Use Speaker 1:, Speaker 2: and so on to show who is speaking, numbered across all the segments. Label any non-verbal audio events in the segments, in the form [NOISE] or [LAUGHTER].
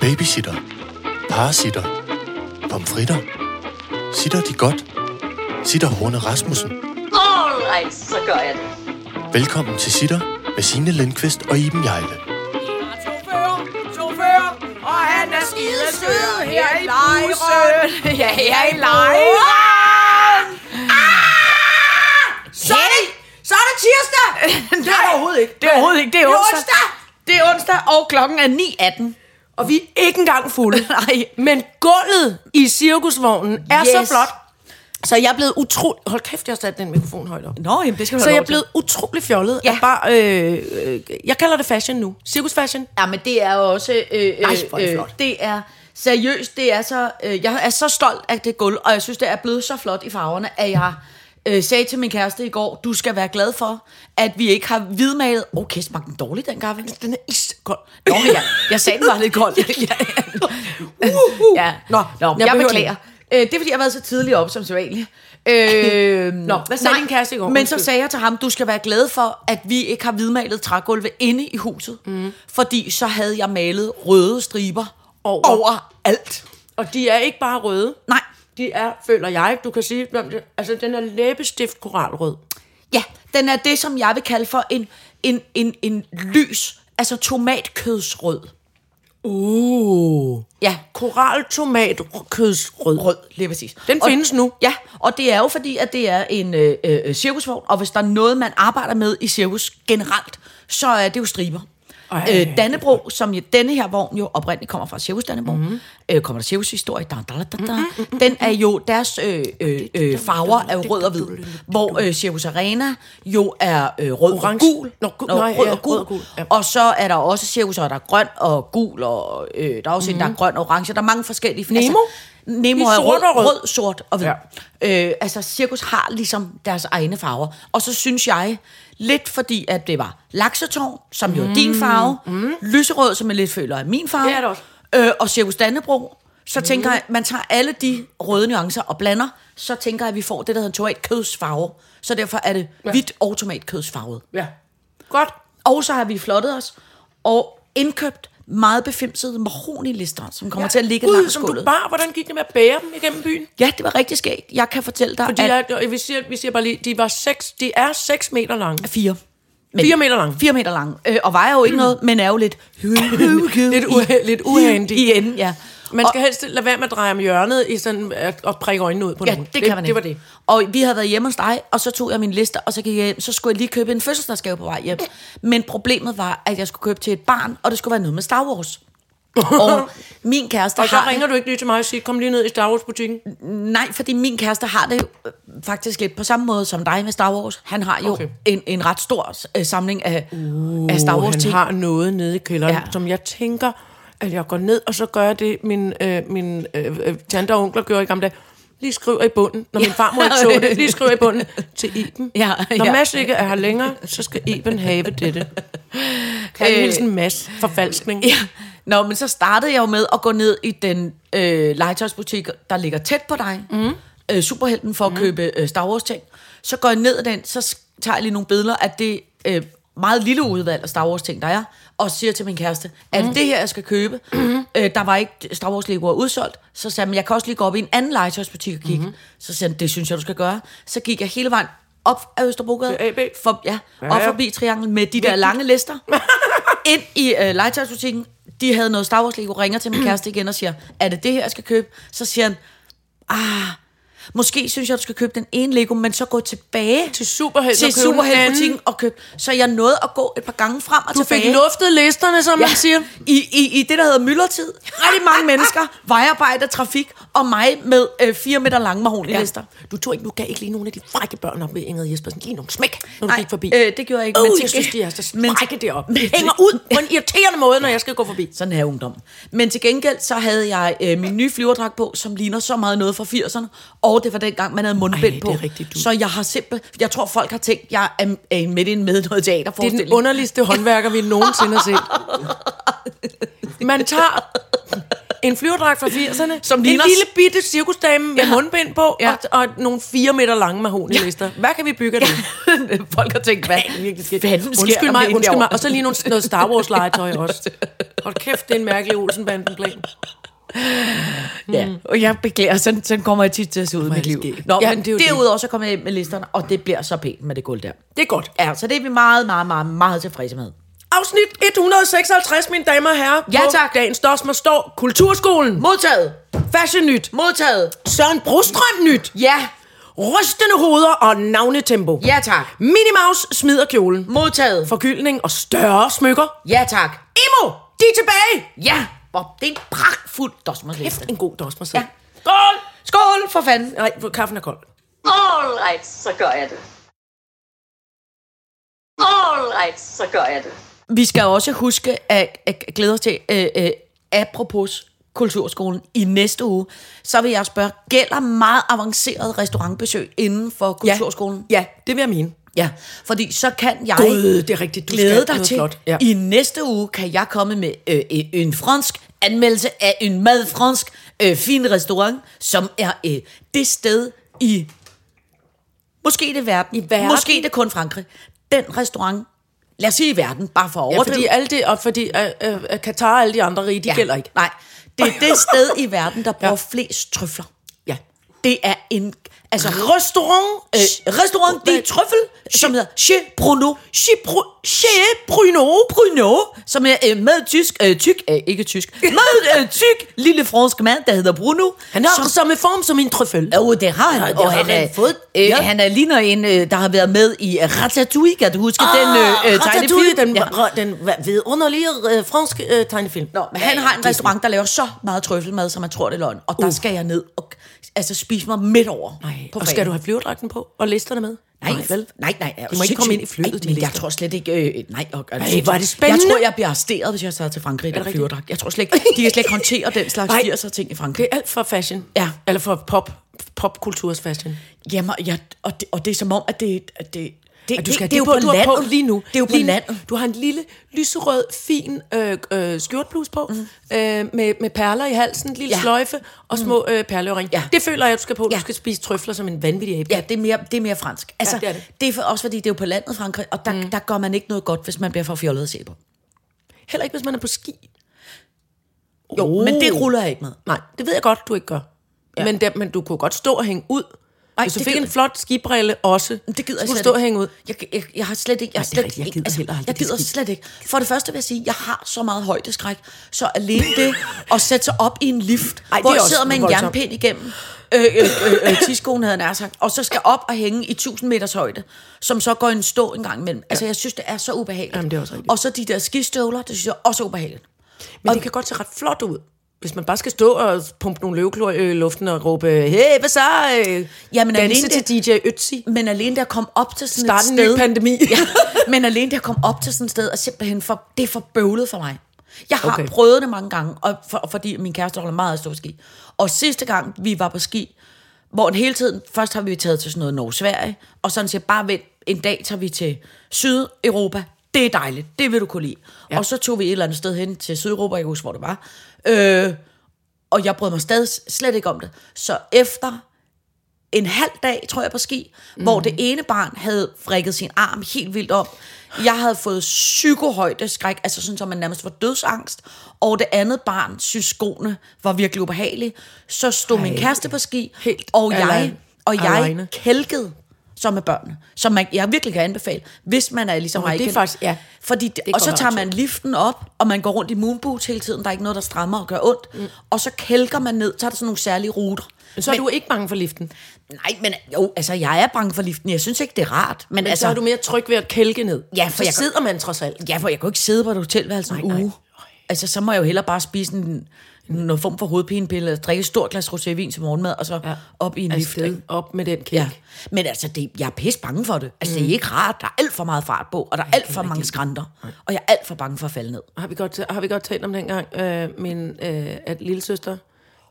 Speaker 1: Babysitter. Parasitter. Pomfritter. Sitter de godt? Sitter Horne Rasmussen.
Speaker 2: Alright, så gør jeg det.
Speaker 1: Velkommen til Sitter med Signe Lindqvist og Iben Jejle.
Speaker 3: Chauffør, chauffør, og han er skide sød her i bussen.
Speaker 4: Ja, her i
Speaker 3: lejren. Så er det, så er det tirsdag. Det er det overhovedet ikke.
Speaker 4: Det er overhovedet ikke. Det er onsdag. Det er onsdag, og klokken er 9.18.
Speaker 3: Og vi er ikke engang fulde. [LAUGHS]
Speaker 4: Nej.
Speaker 3: Men gulvet i cirkusvognen er
Speaker 4: Yes.
Speaker 3: så flot. Så jeg er blevet utrolig... Hold kæft, jeg har sat den mikrofon højt op.
Speaker 4: Nå, jamen, det skal du
Speaker 3: Så jeg er blevet utrolig fjollet.
Speaker 4: Ja.
Speaker 3: Bare, øh, øh, jeg kalder det fashion nu. Cirkusfashion.
Speaker 4: Ja, men det er jo også... Øh,
Speaker 3: Nej,
Speaker 4: øh,
Speaker 3: er det flot.
Speaker 4: det er seriøst, det er så... Øh, jeg er så stolt af det gulv, og jeg synes, det er blevet så flot i farverne, at jeg øh, sagde til min kæreste i går, du skal være glad for, at vi ikke har hvidmalet... Åh, okay, smagte den dårligt, den kaffe?
Speaker 3: Den er iskold.
Speaker 4: Nå, men jeg, jeg sagde, den var lidt kold. [LAUGHS] ja, ja.
Speaker 3: Nå,
Speaker 4: Nå,
Speaker 3: jeg
Speaker 4: jeg, beklager. Øh, det er, fordi jeg har været så tidligt op som sædvanligt. Øh, [LAUGHS]
Speaker 3: Nå, hvad sagde din kæreste i går?
Speaker 4: Men så sagde jeg til ham, du skal være glad for, at vi ikke har hvidmalet trægulve inde i huset. Mm. Fordi så havde jeg malet røde striber
Speaker 3: Over.
Speaker 4: over alt.
Speaker 3: Og de er ikke bare røde.
Speaker 4: Nej,
Speaker 3: De er, føler jeg, du kan sige, altså den er læbestift koralrød.
Speaker 4: ja, den er det, som jeg vil kalde for en, en, en, en lys, altså tomatkødsrød.
Speaker 3: Uh.
Speaker 4: Ja,
Speaker 3: Koral, tomat, kødsrød.
Speaker 4: rød, lige præcis.
Speaker 3: Den
Speaker 4: og,
Speaker 3: findes nu.
Speaker 4: Ja, og det er jo fordi, at det er en øh, øh, cirkusvogn, og hvis der er noget, man arbejder med i cirkus generelt, så er det jo striber.
Speaker 3: Ej.
Speaker 4: Øh, Dannebro, som jo, denne her vogn jo oprindeligt kommer fra Cirkus Dannebro, mm. øh, kommer der cirkushistorie, da, da, da, da, da. den er jo, deres øh, øh, øh, farver er jo rød og hvid, hvor øh, Arena jo er øh, rød
Speaker 3: Orange.
Speaker 4: og gul,
Speaker 3: Nå, gu-
Speaker 4: Nå, rød
Speaker 3: ja,
Speaker 4: og gul,
Speaker 3: rød og gul, ja.
Speaker 4: og så er der også og der er grøn og gul, og øh, der er også mm. en, der er grøn og orange, der er mange forskellige.
Speaker 3: Nemo?
Speaker 4: Nemo er rød,
Speaker 3: rød.
Speaker 4: rød, sort og hvid. Ja. Øh, altså, cirkus har ligesom deres egne farver. Og så synes jeg, lidt fordi, at det var laksetårn, som jo er din farve, mm. lyserød, som jeg lidt føler er min farve,
Speaker 3: Det er det også.
Speaker 4: Øh, og cirkus Dannebro, så mm. tænker jeg, man tager alle de røde nuancer og blander, så tænker jeg, at vi får det, der hedder tomatkødsfarve. Så derfor er det ja. hvidt og tomatkødsfarvet.
Speaker 3: Ja. Godt.
Speaker 4: Og så har vi flottet os og indkøbt meget befimsede mahoni-lister, som kommer ja. til at ligge
Speaker 3: Gud,
Speaker 4: langs
Speaker 3: som du
Speaker 4: gulvet.
Speaker 3: bare, hvordan gik det med at bære dem igennem byen?
Speaker 4: Ja, det var rigtig skægt. Jeg kan fortælle dig,
Speaker 3: Fordi
Speaker 4: at...
Speaker 3: jeg, vi, siger, vi siger bare lige, de, var seks, de er 6 meter lange.
Speaker 4: Fire. Men,
Speaker 3: Fire meter lange.
Speaker 4: Fire meter lange. Øh, og vejer jo ikke noget, men er jo lidt... [LAUGHS]
Speaker 3: Lidt, uha- lidt uhandy.
Speaker 4: I enden, ja.
Speaker 3: Man
Speaker 4: Og-
Speaker 3: skal helst lade være med at dreje om hjørnet i sådan at, at prikke øjnene ud på
Speaker 4: Ja,
Speaker 3: nogen.
Speaker 4: det kan man
Speaker 3: det,
Speaker 4: ikke.
Speaker 3: det var det.
Speaker 4: Og vi havde været hjemme hos dig, og så tog jeg min liste, og så gik jeg hjem, så skulle jeg lige købe en fødselsdagsgave på vej hjem. Men problemet var, at jeg skulle købe til et barn, og det skulle være noget med Star Wars. [LAUGHS] og min kæreste
Speaker 3: Og så
Speaker 4: har...
Speaker 3: ringer du ikke lige til mig og siger, kom lige ned i Star Wars-butikken.
Speaker 4: Nej, fordi min kæreste har det jo øh, faktisk lidt på samme måde som dig med Star Wars. Han har jo
Speaker 3: Okay.
Speaker 4: en, en ret stor øh, samling af, uh, af Star
Speaker 3: Uh,
Speaker 4: Wars
Speaker 3: han har noget nede i kælderen,
Speaker 4: ja.
Speaker 3: som jeg tænker, at jeg går ned, og så gør jeg det, min, øh, min øh, øh, tante og onkler gjorde i gamle dage. Lige skriver i bunden, når min farmor ikke så det, lige skriver i bunden til Iben.
Speaker 4: Ja,
Speaker 3: Når
Speaker 4: ja.
Speaker 3: Mads ikke er her længere, så skal Iben have dette. Kan øh, hilsen Mads forfalskning.
Speaker 4: Ja. Nå, men så startede jeg jo med at gå ned i den øh, legetøjsbutik, der ligger tæt på dig. Mm. Øh, Superhelten for at mm. købe øh, Star Wars ting. Så går jeg ned i den, så tager jeg lige nogle billeder af det øh, meget lille udvalg af Star Wars ting, der er. Og siger til min kæreste, er det det her, jeg skal købe? Mm. Øh, der var ikke Star Wars Legoer udsolgt. Så sagde han, "Men jeg kan også lige gå op i en anden legetøjsbutik og kigge. Mm. Så sagde han, det synes jeg, du skal gøre. Så gik jeg hele vejen op ad Østerbrogade.
Speaker 3: AB?
Speaker 4: For, ja,
Speaker 3: Ja,
Speaker 4: op
Speaker 3: ja.
Speaker 4: forbi Triangel med de der lange lister. [LAUGHS] ind i øh, legetøjsbutikken. De havde noget Star Wars Lego, ringer til min kæreste igen og siger, er det det her, jeg skal købe? Så siger han, ah, måske synes jeg, du skal købe den ene Lego, men så gå tilbage
Speaker 3: Til Superhelten
Speaker 4: til
Speaker 3: anden.
Speaker 4: og købe. Så jeg nåede at gå et par gange frem og
Speaker 3: Du
Speaker 4: tilbage.
Speaker 3: fik luftet listerne, som ja. man siger.
Speaker 4: I, i, I det, der hedder myldretid. Rigtig mange [LAUGHS] mennesker, vejarbejde, trafik, og mig med øh, fire meter lange mahonilister.
Speaker 3: Du tog ikke, du gav ikke lige nogle af de frække børn op ved Ingrid Jespersen. Lige nogle smæk, når du
Speaker 4: Nej,
Speaker 3: gik forbi.
Speaker 4: øh, det gjorde jeg ikke.
Speaker 3: Uh,
Speaker 4: men
Speaker 3: jeg synes, de er så frække deroppe.
Speaker 4: men
Speaker 3: hænger ud på en irriterende måde, når jeg skal gå forbi.
Speaker 4: Sådan er ungdom. Men til gengæld, så havde jeg øh, min nye flyverdragt på, som ligner så meget noget fra 80'erne. Og det var dengang, man havde mundbind
Speaker 3: Ej, det
Speaker 4: på.
Speaker 3: er rigtigt, du.
Speaker 4: Så jeg har simpelthen... Jeg tror, folk har tænkt, jeg er, er midt i en med noget
Speaker 3: Det er
Speaker 4: teaterforestilling.
Speaker 3: den underligste håndværker, vi nogensinde har set. [LAUGHS] Man tager En flyverdragt fra 80'erne.
Speaker 4: Som
Speaker 3: en
Speaker 4: ligner-
Speaker 3: lille bitte cirkusdame med mundbind på,
Speaker 4: Ja.
Speaker 3: og, og nogle fire meter lange mahonilister. Hvad kan vi bygge af det? [LAUGHS]
Speaker 4: Folk har tænkt, hvad fanden sker
Speaker 3: Undskyld
Speaker 4: der
Speaker 3: mig,
Speaker 4: hende
Speaker 3: undskyld mig.
Speaker 4: derovre?
Speaker 3: Og så lige nogle, noget Star Wars legetøj også. [LAUGHS] Hold kæft, det er en mærkelig Olsenbanden-plan.
Speaker 4: Ja, og jeg beklager, sådan, sådan kommer jeg tit til at se ud i mit
Speaker 3: det
Speaker 4: liv. Nå,
Speaker 3: Ja,
Speaker 4: men
Speaker 3: det er jo
Speaker 4: derudover så kommer jeg ind med listerne, og det bliver så pænt med det gulv der.
Speaker 3: Det er godt.
Speaker 4: Ja, så det er vi meget, meget, meget, meget tilfredse med.
Speaker 3: Afsnit 156, mine damer og herrer.
Speaker 4: Ja, tak.
Speaker 3: Dagens Dosmer står Kulturskolen.
Speaker 4: Modtaget!
Speaker 3: Fashion Nyt.
Speaker 4: Modtaget!
Speaker 3: Søren Brostrøm Nyt.
Speaker 4: Ja!
Speaker 3: Rystende hoveder og navnetempo.
Speaker 4: Ja tak!
Speaker 3: Minnie Mouse smider kjolen.
Speaker 4: Modtaget!
Speaker 3: Forgyldning og større smykker.
Speaker 4: Ja tak!
Speaker 3: Imo, de er tilbage.
Speaker 4: Ja! Hvor det er en pragtfuld dosmersliste.
Speaker 3: Kæft, en god Dosmer
Speaker 4: Ja.
Speaker 3: Skål!
Speaker 4: Skål for fanden!
Speaker 3: Nej, kaffen er kold.
Speaker 2: All right, så gør jeg det. All right, så gør jeg det.
Speaker 4: Vi skal også huske at, at glæde os til, øh, øh, apropos Kulturskolen, i næste uge, så vil jeg spørge, gælder meget avanceret restaurantbesøg inden for Kulturskolen?
Speaker 3: Ja, det vil jeg mene.
Speaker 4: Ja, fordi så kan jeg
Speaker 3: Gud, det er rigtigt. Du
Speaker 4: glæde
Speaker 3: skal
Speaker 4: dig til,
Speaker 3: flot. Ja.
Speaker 4: i næste uge kan jeg komme med øh, en- en fransk anmeldelse af en mad fransk øh, fin restaurant, som er øh, det sted i, måske det er verden,
Speaker 3: I verden?
Speaker 4: måske det kun Frankrig, den restaurant, lad os sige i verden, bare for at
Speaker 3: Ja,
Speaker 4: overdrive.
Speaker 3: fordi, alle det, og fordi uh, uh, Katar og alle de andre rige, de ja. gælder ikke.
Speaker 4: Nej, det er det sted i verden, der bruger [LAUGHS] ja. flest trøfler.
Speaker 3: Ja.
Speaker 4: Det er en, altså,
Speaker 3: Restaurant,
Speaker 4: øh, restaurant de trøffel, som hedder Chez Bruno.
Speaker 3: Chez, Bru- Chez Bruno.
Speaker 4: Bruno, som er øh, med tysk, øh, tyk, øh, ikke tysk, [LAUGHS] med øh, tyk lille fransk mand, der hedder Bruno.
Speaker 3: Han har
Speaker 4: som,
Speaker 3: samme form som en trøffel.
Speaker 4: Oh, det har han, og han, er,
Speaker 3: han fået.
Speaker 4: øh,
Speaker 3: Ja.
Speaker 4: han er ligner en, øh, der har været med i Ratatouille, kan du huske den øh, øh, tegnefilm?
Speaker 3: den,
Speaker 4: Ja.
Speaker 3: den vidunderlige øh, franske øh, tegnefilm.
Speaker 4: Nå, men han har en restaurant, der laver så meget trøffelmad, som man tror, det er løgn. Og der skal jeg ned og altså, spise mig midt over.
Speaker 3: Nej, og skal du have flyverdragten på? Og listerne med?
Speaker 4: Nej,
Speaker 3: vel?
Speaker 4: nej, nej. nej
Speaker 3: Du må ikke komme ind i flyet,
Speaker 4: Nej, men jeg tror slet ikke... Øh, nej, og, og,
Speaker 3: Ej, hvor er det spændende.
Speaker 4: Jeg tror, jeg bliver arresteret, hvis jeg tager til Frankrig i flyverdragt. Jeg tror slet ikke, de kan slet ikke håndtere den slags
Speaker 3: Nej.
Speaker 4: 80'er ting i Frankrig.
Speaker 3: Det er alt for fashion.
Speaker 4: Ja.
Speaker 3: Eller for pop, popkulturs fashion.
Speaker 4: Jamen, jeg, og, det, og det er som om, at det, at det, det,
Speaker 3: At
Speaker 4: det, det, det er jo på
Speaker 3: du
Speaker 4: landet.
Speaker 3: På lige nu.
Speaker 4: Det er jo på
Speaker 3: lige,
Speaker 4: landet.
Speaker 3: Du har en lille lyserød, fin øh, øh, skjortblus på, mm. øh, med, med perler i halsen, en lille
Speaker 4: Ja.
Speaker 3: ja. sløjfe og små øh, perleøring.
Speaker 4: Ja.
Speaker 3: Det føler jeg, du skal på.
Speaker 4: Ja.
Speaker 3: Du skal spise trøfler som en vanvittig abe.
Speaker 4: Ja, det er mere, det er mere fransk. Altså,
Speaker 3: det er det.
Speaker 4: det er for, også fordi, det er jo på landet Frankrig, og der, mm. der gør man ikke noget godt, hvis man bliver for fjollet at se på.
Speaker 3: Heller ikke, hvis man er på ski.
Speaker 4: Jo,
Speaker 3: Oh.
Speaker 4: men det ruller jeg ikke med.
Speaker 3: Nej, det ved jeg godt, du ikke gør.
Speaker 4: Ja.
Speaker 3: Ja. Men, der, men du kunne godt stå og hænge ud.
Speaker 4: Ej,
Speaker 3: du
Speaker 4: det
Speaker 3: fik en flot skibrille også,
Speaker 4: Det gider jeg slet
Speaker 3: stå
Speaker 4: ikke.
Speaker 3: hænge ud.
Speaker 4: Jeg, jeg, jeg har slet ikke... Jeg, har slet
Speaker 3: rigtigt. Jeg gider
Speaker 4: altså,
Speaker 3: heller
Speaker 4: Jeg gider slet ikke. For det første vil jeg sige, jeg har så meget højdeskræk, så alene det at sætte sig op i en lift,
Speaker 3: Ej,
Speaker 4: hvor jeg sidder med en
Speaker 3: voldsomt.
Speaker 4: jernpind igennem, øh, øh, øh, øh, tiskoen havde nær sagt, og så skal op og hænge i 1000 meters højde, som så går en stå en gang imellem. Altså, jeg synes, det er så ubehageligt.
Speaker 3: Jamen, det er også rigtigt.
Speaker 4: og så de der skistøvler, det synes jeg også er ubehageligt.
Speaker 3: Men og det kan godt se ret flot ud. Hvis man bare skal stå og pumpe nogle løveklor i luften og råbe, hey, hvad så?
Speaker 4: Jamen,
Speaker 3: Danse
Speaker 4: alene
Speaker 3: til DJ Ötzi.
Speaker 4: Men alene der kom op til sådan
Speaker 3: Starte
Speaker 4: et sted...
Speaker 3: pandemi.
Speaker 4: ja, [LAUGHS] men alene der kom op til sådan et sted, er simpelthen for, det er for bøvlet for mig. Jeg har okay. Prøvet det mange gange, og for, fordi min kæreste holder meget af at stå ski. Og sidste gang, vi var på ski, hvor hele tiden, først har vi taget til sådan noget Norge-Sverige, og sådan siger, bare vent, en dag tager vi til Sydeuropa. Det er dejligt, det vil du kunne lide. Ja. Og så tog vi et eller andet sted hen til Sydeuropa, jeg kan huske, hvor det var. Øh, og jeg brød mig stadig slet ikke om det. Så efter en halv dag, tror jeg, på ski, mm. hvor det ene barn havde frikket sin arm helt vildt op. Jeg havde fået psykohøjde skræk, altså sådan, så man nærmest var dødsangst. Og det andet barn synes skoene var virkelig ubehagelige. Så stod Ej, min kæreste på ski,
Speaker 3: helt
Speaker 4: og jeg, og jeg
Speaker 3: Alene.
Speaker 4: kælkede så med børnene, som man, jeg virkelig kan anbefale, hvis man er ligesom mig.
Speaker 3: det er faktisk- ja.
Speaker 4: Fordi, det,
Speaker 3: er
Speaker 4: og så tager man liften op, og man går rundt i moonboots hele tiden, der er ikke noget, der strammer og gør ondt. Mm. Og så kælker man ned, tager der sådan nogle særlige ruter.
Speaker 3: Men så er du ikke bange for liften.
Speaker 4: Nej, men jo, altså jeg er bange for liften. Jeg synes ikke, det er rart. Men,
Speaker 3: Men
Speaker 4: altså,
Speaker 3: så er du mere tryg ved at kælke ned.
Speaker 4: Ja, for
Speaker 3: så
Speaker 4: jeg-
Speaker 3: sidder man trods alt.
Speaker 4: Ja, for jeg kan jo ikke sidde på et hotelværelse en
Speaker 3: Nej, nej.
Speaker 4: uge. Altså, så må jeg jo hellere bare spise en, noget form for hovedpinepille, og drikke et stort glas rosévin til morgenmad, og så ja. op i en lift.
Speaker 3: Afsted
Speaker 4: ikke?
Speaker 3: op med den kælk.
Speaker 4: Ja. Men altså, det, jeg er pisse bange for det. Altså, mm. det er ikke rart. Der er alt for meget fart på, og der er alt for mange skrænter. Og jeg er alt for bange for at falde ned.
Speaker 3: Har vi godt, har vi godt talt om dengang, øh, min øh, at lille søster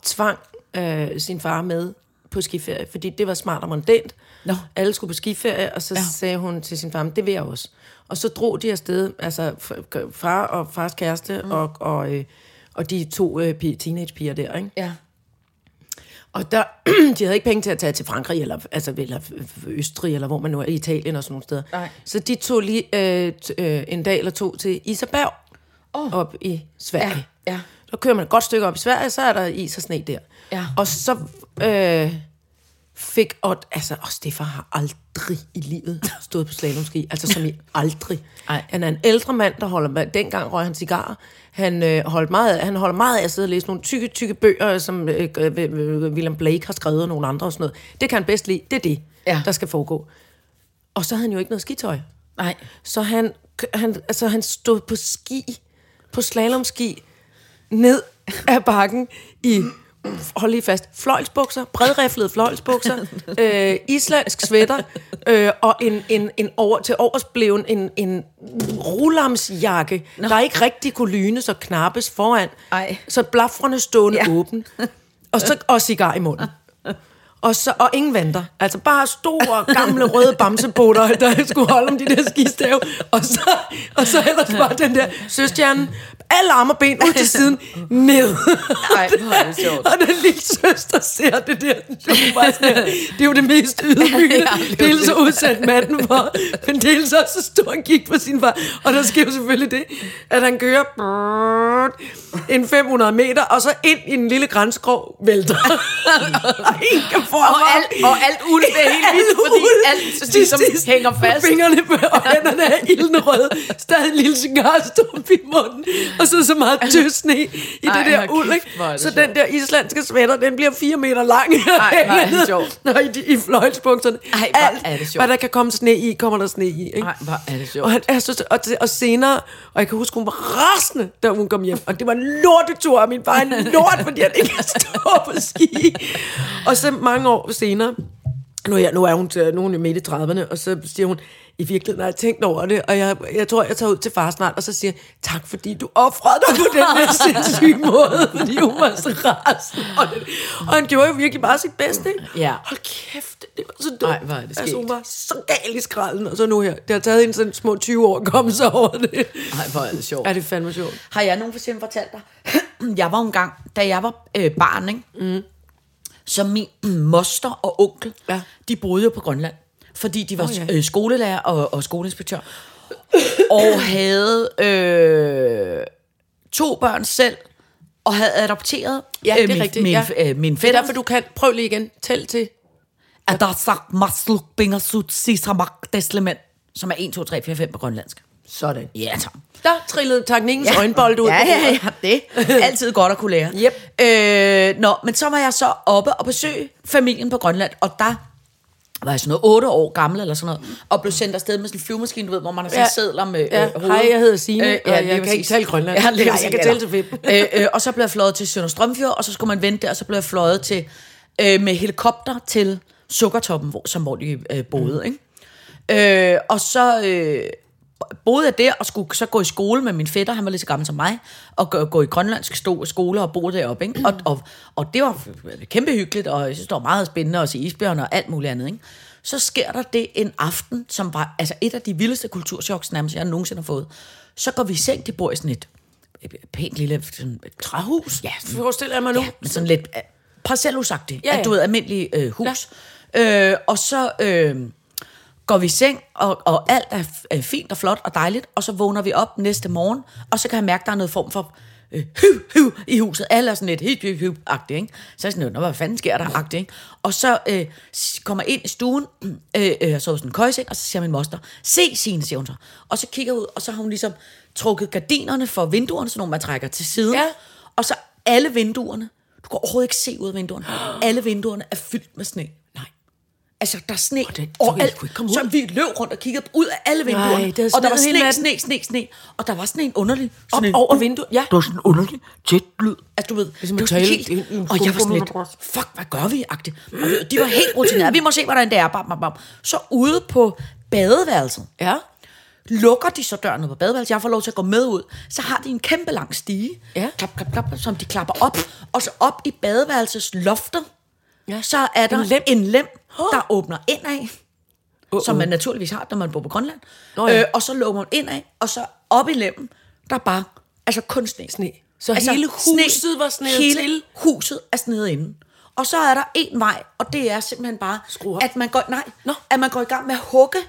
Speaker 3: tvang øh, sin far med på skiferie, fordi det var smart og mondænt.
Speaker 4: Nå.
Speaker 3: Alle skulle på skiferie, og så
Speaker 4: Ja.
Speaker 3: sagde hun til sin far, "Men det vil jeg også. Og så drog de afsted, altså far og fars kæreste, mm. og, og, øh, og de to øh, pige- teenagepiger der, ikke?
Speaker 4: Ja.
Speaker 3: Og der, [CLEARS THROAT] de havde ikke penge til at tage til Frankrig, eller, altså, eller Østrig, eller hvor man nu er, i Italien og sådan nogle steder.
Speaker 4: Nej.
Speaker 3: Så de tog lige øh, øh, en dag eller to til Isabjerg, oh. op i Sverige.
Speaker 4: Ja, ja.
Speaker 3: Så kører man et godt stykke op i Sverige, så er der is og sne der.
Speaker 4: Ja.
Speaker 3: Og så øh, fik Odd, altså, og Stefan har aldrig i livet stået på slalomski, altså som i aldrig. [LAUGHS]
Speaker 4: Ej.
Speaker 3: Han er en ældre mand, der holder, dengang røg han cigarer. Han, øh, holdt meget, han holder meget af at sidde og læse nogle tykke, tykke bøger, som øh, øh, øh, William Blake har skrevet, og nogle andre og sådan noget. Det kan han bedst lide. Det er det,
Speaker 4: Ja.
Speaker 3: der skal foregå. Og så havde han jo ikke noget skitøj.
Speaker 4: Nej.
Speaker 3: Så han, han, altså, han stod på ski, på slalomski, ned ad bakken i, hold lige fast, fløjlsbukser, bredriflede fløjlsbukser, [LAUGHS] øh, islandsk sweater, øh, og en, en, en over, til overs blev en, en rulamsjakke, der ikke rigtig kunne lynes og knappes foran.
Speaker 4: Ej.
Speaker 3: Så blafrene stående
Speaker 4: Ja.
Speaker 3: åben. Og, så, og cigar i munden. Og, så, og ingen vanter. Altså bare store, gamle, røde bamsebutter, der skulle holde om de der skistav. Og så, og så ellers bare den der søstjerne, alle arme og ben ud til siden, [LAUGHS] ned.
Speaker 4: Ej, hvor er det sjovt.
Speaker 3: Og den lille søster ser det der. Det er jo, det er det mest [LAUGHS] ydmygende.
Speaker 4: Det er
Speaker 3: dels
Speaker 4: det.
Speaker 3: så udsat manden for, men dels også så stor en kig på sin far. Og der sker jo selvfølgelig det, at han kører en 500 meter, og så ind i en lille grænskrog vælter. [LAUGHS] og en kan få
Speaker 4: Og alt, og alt uld det er helt vildt, fordi alt ligesom hænger fast.
Speaker 3: Fingrene og hænderne er ildende røde. Stadig en lille cigarstump i munden. Og så så meget tøs sne i
Speaker 4: Ej,
Speaker 3: det der
Speaker 4: hold
Speaker 3: uld.
Speaker 4: kæft, det
Speaker 3: Så
Speaker 4: sjovt.
Speaker 3: den der islandske sweater, den bliver fire meter lang.
Speaker 4: Ej, hvor er det sjovt.
Speaker 3: Når i, de- i fløjlsbukserne.
Speaker 4: Ej, hvor
Speaker 3: Alt,
Speaker 4: er det sjovt.
Speaker 3: hvad der kan komme sne i, kommer der sne i. Ikke?
Speaker 4: Nej, hvor er det sjovt.
Speaker 3: Og, er så, og, og senere, og jeg kan huske, hun var rasende, da hun kom hjem. Og det var en lortetur, og min far en lort, fordi han ikke kan stå på ski. Og så mange år senere, nu er, jeg, nu er hun, til- nu er hun jo midt i 30'erne, og så siger hun, i virkeligheden har jeg tænkt over det, og jeg, jeg tror, jeg tager ud til far snart, og så siger tak fordi du offrede dig på den her [LAUGHS] sindssyge måde, fordi hun var så rasende. Og, det, og han gjorde jo virkelig bare sit bedste. ikke?
Speaker 4: Ja.
Speaker 3: Hold kæft, det var så dumt.
Speaker 4: Ej, hvor er det
Speaker 3: Altså,
Speaker 4: skægt.
Speaker 3: hun var så gal i skralden, og så nu her. Det har taget hende sådan små 20 år at komme sig over det.
Speaker 4: Nej, hvor er det sjovt.
Speaker 3: Er det fandme sjovt?
Speaker 4: Har jeg nogensinde fortalt dig? [CLEARS THROAT] jeg var en gang, da jeg var øh, barn, ikke? Mm. så min moster og onkel,
Speaker 3: Ja.
Speaker 4: de boede jo på Grønland. Fordi de var oh,
Speaker 3: ja.
Speaker 4: øh, skolelærer og, og skoleinspektør. og havde øh, to børn selv, og havde adopteret
Speaker 3: Ja, det er
Speaker 4: min,
Speaker 3: rigtigt,
Speaker 4: min,
Speaker 3: ja.
Speaker 4: øh, min
Speaker 3: Det er
Speaker 4: fætter.
Speaker 3: derfor, du kan prøve lige igen. Tæl til.
Speaker 4: at der er sagt masluk bingersut sisamak deslement, som er 1, 2, 3, 4, 5 på grønlandsk.
Speaker 3: Sådan.
Speaker 4: Ja, tak.
Speaker 3: Der trillede teknikkens ja. øjenbold ud
Speaker 4: ja, ja, ja, [LAUGHS] det altid godt at kunne lære.
Speaker 3: Yep.
Speaker 4: Øh, nå, men så var jeg så oppe og besøge familien på Grønland, og der var jeg sådan noget 8 år gammel eller sådan noget, og blev sendt afsted med sådan en flyvemaskine, du ved, hvor man har sådan
Speaker 3: Ja.
Speaker 4: ja. sædler med
Speaker 3: Ja,
Speaker 4: øh, hovedet.
Speaker 3: hej, jeg hedder Signe, og jeg kan ikke tale grønlandsk.
Speaker 4: Ja, lige præcis,
Speaker 3: jeg kan tælle til fem. [LAUGHS]
Speaker 4: øh, øh, og så blev jeg fløjet til Sønder Strømfjord, og så skulle man vente der, og så blev jeg fløjet til, øh, med helikopter til Sukkertoppen, hvor, som hvor de øh, boede, mm. ikke? Øh, og så øh, boede jeg der og skulle så gå i skole med min fætter, han var lige så gammel som mig, og gå, gå i grønlandsk skole og bo deroppe. Ikke? Og, og, og det var kæmpe hyggeligt, og jeg synes, det var meget spændende at se isbjørn og alt muligt andet. Ikke? Så sker der det en aften, som var altså et af de vildeste kulturchoks, nærmest jeg nogensinde har fået. Så går vi i seng, de bor i sådan et et pænt lille sådan, et
Speaker 3: Træhus?
Speaker 4: Ja,
Speaker 3: Forestiller jeg mig nu.
Speaker 4: Ja, men sådan lidt øh, parcelhusagtigt.
Speaker 3: Ja,
Speaker 4: Ja,
Speaker 3: ja.
Speaker 4: Du ved, almindelig øh, hus. Ja. Øh, og så øh, går vi i seng, og, og alt er, er fint og flot og dejligt, og så vågner vi op næste morgen, og så kan jeg mærke, der er noget form for øh, hyv, hyv i huset. Alle er sådan lidt hyv, hyv, hyv agtigt ikke? Så er jeg sådan, "Nå, hvad fanden sker der, agtigt, ikke? Og så øh, kommer ind i stuen, øh, øh, i sådan en køjeseng, og så siger min moster, se Signe, siger hun så. Og så kigger jeg ud, og så har hun ligesom trukket gardinerne for vinduerne, sådan nogle, man trækker til siden.
Speaker 3: Ja.
Speaker 4: Og så alle vinduerne, du kan overhovedet ikke se ud af vinduerne, alle vinduerne er fyldt med sne. Nej. Altså, der er sne
Speaker 3: det- så kan I
Speaker 4: overalt.
Speaker 3: ud.
Speaker 4: Så vi løb rundt og kiggede ud af alle vinduerne.
Speaker 3: det havde
Speaker 4: og der var sne, sne, sne, sne. Og der var sådan en underlig...
Speaker 3: Op
Speaker 4: en,
Speaker 3: over vinduet. Ja.
Speaker 4: Der var sådan en underlig tæt lyd. Altså, du ved,
Speaker 3: Ligesom
Speaker 4: det var sådan helt, og jeg var sådan lidt, fuck, hvad gør vi? -agtigt. Og de var helt rutinerede. Vi må se, hvordan det er. Bam, bam, bam. Så ude på badeværelset,
Speaker 3: Ja.
Speaker 4: lukker de så døren på badeværelset, jeg får lov til at gå med ud, så har de en kæmpe lang stige,
Speaker 3: Ja.
Speaker 4: klap, klap, klap, som de klapper op, og så op i badeværelsets lofter,
Speaker 3: Ja.
Speaker 4: så er der
Speaker 3: En lem,
Speaker 4: en lem der åbner indad,
Speaker 3: Uh-uh.
Speaker 4: som man naturligvis har, når man bor på Grønland,
Speaker 3: Nå ja.
Speaker 4: øh, og så lukker man indad, og så op i lemmen, der er bare, altså kun sne.
Speaker 3: Sne. Så hele huset var snedet
Speaker 4: hele
Speaker 3: til?
Speaker 4: huset er snedet inden. Og så er der en vej, og det er simpelthen bare, at man går, nej,
Speaker 3: Nå.
Speaker 4: at man går i gang med at hugge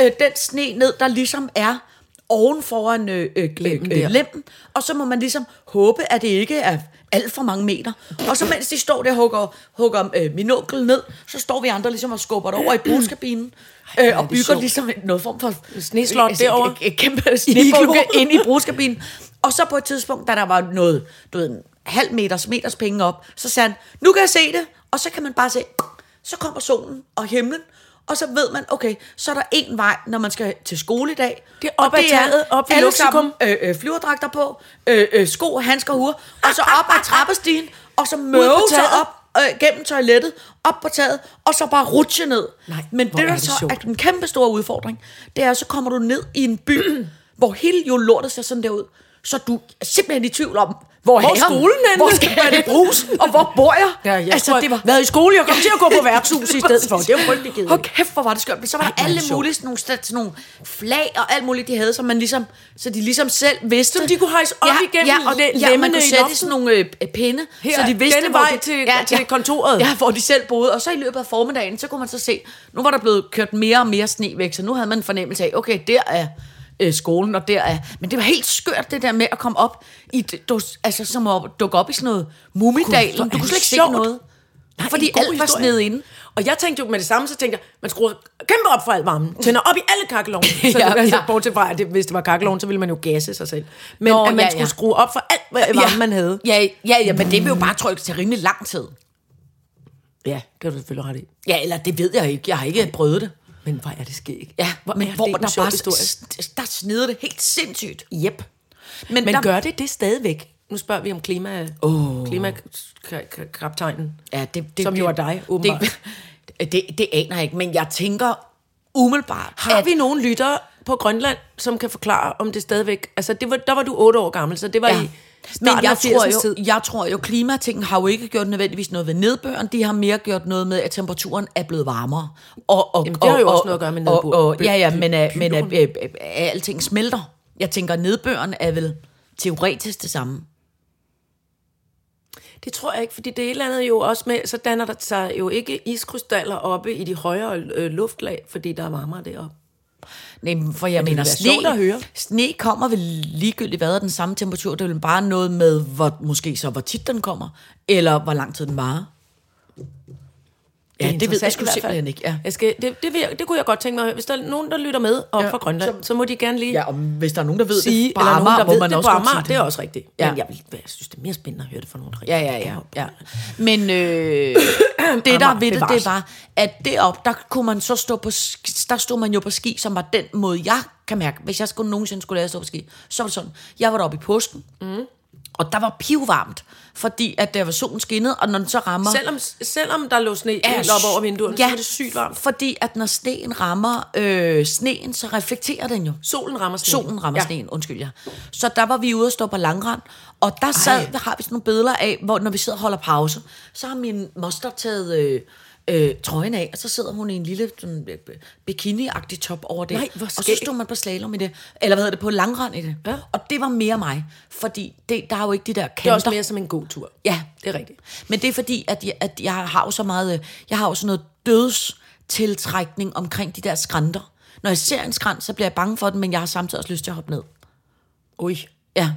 Speaker 4: øh, den sne ned, der ligesom er oven foran øh, øh,
Speaker 3: Lemmen
Speaker 4: øh,
Speaker 3: der.
Speaker 4: lemmen, og så må man ligesom håbe, at det ikke er alt for mange meter. Og så mens de står der og hugger, hugger øh, min onkel ned, så står vi andre ligesom og skubber det over i brugskabinen, øh, og bygger
Speaker 3: sjovt.
Speaker 4: ligesom noget form for
Speaker 3: Sneslot
Speaker 4: altså,
Speaker 3: derovre.
Speaker 4: Et, et kæmpe snebunke ind i brugskabinen. Og så på et tidspunkt, da der var noget, du ved, en halv meters, meters penge op, så sagde han, nu kan jeg se det. Og så kan man bare se, så kommer solen og himlen, og så ved man, okay, så er der en vej, når man skal til skole i dag.
Speaker 3: Det er op ad taget, op ved Luxikum.
Speaker 4: sammen, øh, øh, flyverdragter på, øh, øh, sko, handsker, huer, og så op ad trappestigen, og så møve sig
Speaker 3: taget.
Speaker 4: op øh, gennem toilettet, op på taget, og så bare rutsche ned.
Speaker 3: Nej,
Speaker 4: Men det,
Speaker 3: er
Speaker 4: der
Speaker 3: det
Speaker 4: så
Speaker 3: sjovt.
Speaker 4: er den kæmpe store udfordring, det er, så kommer du ned i en by, hvor hele jo lortet ser sådan der ud, så du er simpelthen i tvivl om, hvor,
Speaker 3: Hvor er skolen henne?
Speaker 4: Hvor skal
Speaker 3: Er det Brugsen? [LAUGHS]
Speaker 4: Og hvor bor jeg?
Speaker 3: Ja, jeg
Speaker 4: altså,
Speaker 3: tror,
Speaker 4: det var...
Speaker 3: været i skole, jeg kom til at gå på [LAUGHS] værtshus i stedet for. Det var frygtelig kedeligt.
Speaker 4: Hold kæft, hvor var det skørt. Men så var der
Speaker 3: hvor er
Speaker 4: alle mulige sådan nogle, sådan nogle flag og alt muligt, de havde, som man ligesom, så de ligesom selv vidste.
Speaker 3: Som de kunne hejse op igennem
Speaker 4: ja, og, ja, man
Speaker 3: lemmene
Speaker 4: kunne sætte sådan nogle øh, pinde,
Speaker 3: Her,
Speaker 4: så de vidste,
Speaker 3: denne
Speaker 4: hvor
Speaker 3: vej
Speaker 4: de,
Speaker 3: til- til kontoret.
Speaker 4: Ja, hvor de selv boede. Og så i løbet af formiddagen, så kunne man så se, nu var der blevet kørt mere og mere sne væk, så nu havde man en fornemmelse af, okay, der er øh, skolen, og der er... Men det var helt skørt, det der med at komme op i... Du, altså, som at dukke op i sådan noget mumidal. Du kunne slet ikke se noget.
Speaker 3: Nej,
Speaker 4: fordi alt var snedet inde.
Speaker 3: Og jeg tænkte jo med det samme, så tænkte jeg, man skruer kæmpe op for al varmen. Tænder op i alle kakkelovne. [LAUGHS] Så
Speaker 4: Ja,
Speaker 3: ja, altså,
Speaker 4: ja.
Speaker 3: bortset fra, at det, hvis det var kakkelovne, så ville man jo gasse sig selv. Men
Speaker 4: Nå,
Speaker 3: at man
Speaker 4: ja, ja.
Speaker 3: skulle skrue op for alt, hvad varme man havde.
Speaker 4: Ja, ja, ja, men det vil jo bare trykke til rimelig lang tid.
Speaker 3: Ja, det har du selvfølgelig ret i.
Speaker 4: Ja, eller det ved jeg ikke. Jeg har ikke prøvet det.
Speaker 3: Men hvor er det skægt.
Speaker 4: Ja,
Speaker 3: hvor
Speaker 4: men hvor
Speaker 3: det
Speaker 4: der bare
Speaker 3: historie.
Speaker 4: der snede det helt sindssygt.
Speaker 3: Yep.
Speaker 4: Men,
Speaker 3: Men
Speaker 4: der,
Speaker 3: gør det det stadigvæk? Nu spørger vi om klima, oh. klimakaptajnen.
Speaker 4: ja, det, det,
Speaker 3: som
Speaker 4: det,
Speaker 3: jo er dig, åbenbart.
Speaker 4: Det, det, det aner jeg ikke, men jeg tænker umiddelbart,
Speaker 3: Har vi nogen lyttere på Grønland, som kan forklare, om det stadigvæk... Altså, det var, der var du otte år gammel, så det var
Speaker 4: Ja.
Speaker 3: i
Speaker 4: Men jeg tror,
Speaker 3: 80'ernes
Speaker 4: jo, jeg tror jo, klimatingen har jo ikke gjort nødvendigvis noget ved nedbøren. De har mere gjort noget med, at temperaturen er blevet varmere. Og, og,
Speaker 3: Jamen, det har jo
Speaker 4: og,
Speaker 3: også
Speaker 4: og-
Speaker 3: noget at gøre med
Speaker 4: og,
Speaker 3: nedbør-
Speaker 4: og, Ja, ja, men, at, men at, at, at, at alting smelter. Jeg tænker, nedbøren er vel teoretisk det samme.
Speaker 3: Det tror jeg ikke, fordi det er et eller andet jo også med, så danner der sig jo ikke iskrystaller oppe i de højere øh, luftlag, fordi der er varmere deroppe.
Speaker 4: Nej, for jeg mener,
Speaker 3: sjovt at
Speaker 4: sne,
Speaker 3: høre.
Speaker 4: sne kommer vel ligegyldigt hvad er den samme temperatur. Det er vel bare noget med, hvor, måske så hvor tit den kommer, eller hvor lang tid den varer. Ja, det, ved jeg sgu simpelthen ikke. Ja.
Speaker 3: Jeg skal, det, det, vil jeg, det kunne jeg godt tænke mig. Hvis der er nogen, der lytter med op
Speaker 4: Ja,
Speaker 3: fra Grønland, så, så må de gerne lige
Speaker 4: ja, og hvis der er nogen, der ved
Speaker 3: sige,
Speaker 4: det på
Speaker 3: eller nogen,
Speaker 4: Amager,
Speaker 3: der ved
Speaker 4: man
Speaker 3: det
Speaker 4: også
Speaker 3: på Amager, det er også rigtigt.
Speaker 4: Ja.
Speaker 3: Men jeg, vil, jeg synes, det er mere spændende at høre det fra nogen, der
Speaker 4: Ja, ja, ja. ja. Men øh, det, der er ved det, det var, at deroppe, der kunne man så stå på, der stod man jo på ski, som var den måde, jeg kan mærke, hvis jeg skulle nogensinde skulle lære at stå på ski, så var det sådan, jeg var deroppe i påsken, mm. Og der var pivvarmt, fordi at der var solen skinnede, og når den så rammer...
Speaker 3: Selvom, selvom der lå sne helt op over vinduerne,
Speaker 4: ja,
Speaker 3: så var det sygt varmt.
Speaker 4: fordi at når sneen rammer øh, sneen, så reflekterer den jo.
Speaker 3: Solen rammer sne.
Speaker 4: Solen rammer
Speaker 3: Ja.
Speaker 4: ja. sneen, undskyld jer. Så der var vi ude og stå på langrand, og der sad, der har vi sådan nogle billeder af, hvor når vi sidder og holder pause, så har min moster taget øh, øh, trøjen af, og så sidder hun i en lille sådan, øh, bikini-agtig top over det.
Speaker 3: Nej,
Speaker 4: og så stod man på slalom i det, eller hvad hedder det, på langrand i det.
Speaker 3: Ja.
Speaker 4: Og det var mere mig, fordi det, der er jo ikke de der kanter.
Speaker 3: Det er også mere som en god tur.
Speaker 4: Ja,
Speaker 3: Det er rigtigt.
Speaker 4: Men det er fordi, at jeg, at jeg har jo så meget, øh, jeg har jo sådan noget dødstiltrækning omkring de der skrænter. Når jeg ser en skrænt, så bliver jeg bange for den, men jeg har samtidig også lyst til at hoppe ned.
Speaker 3: Ui.
Speaker 4: Ja.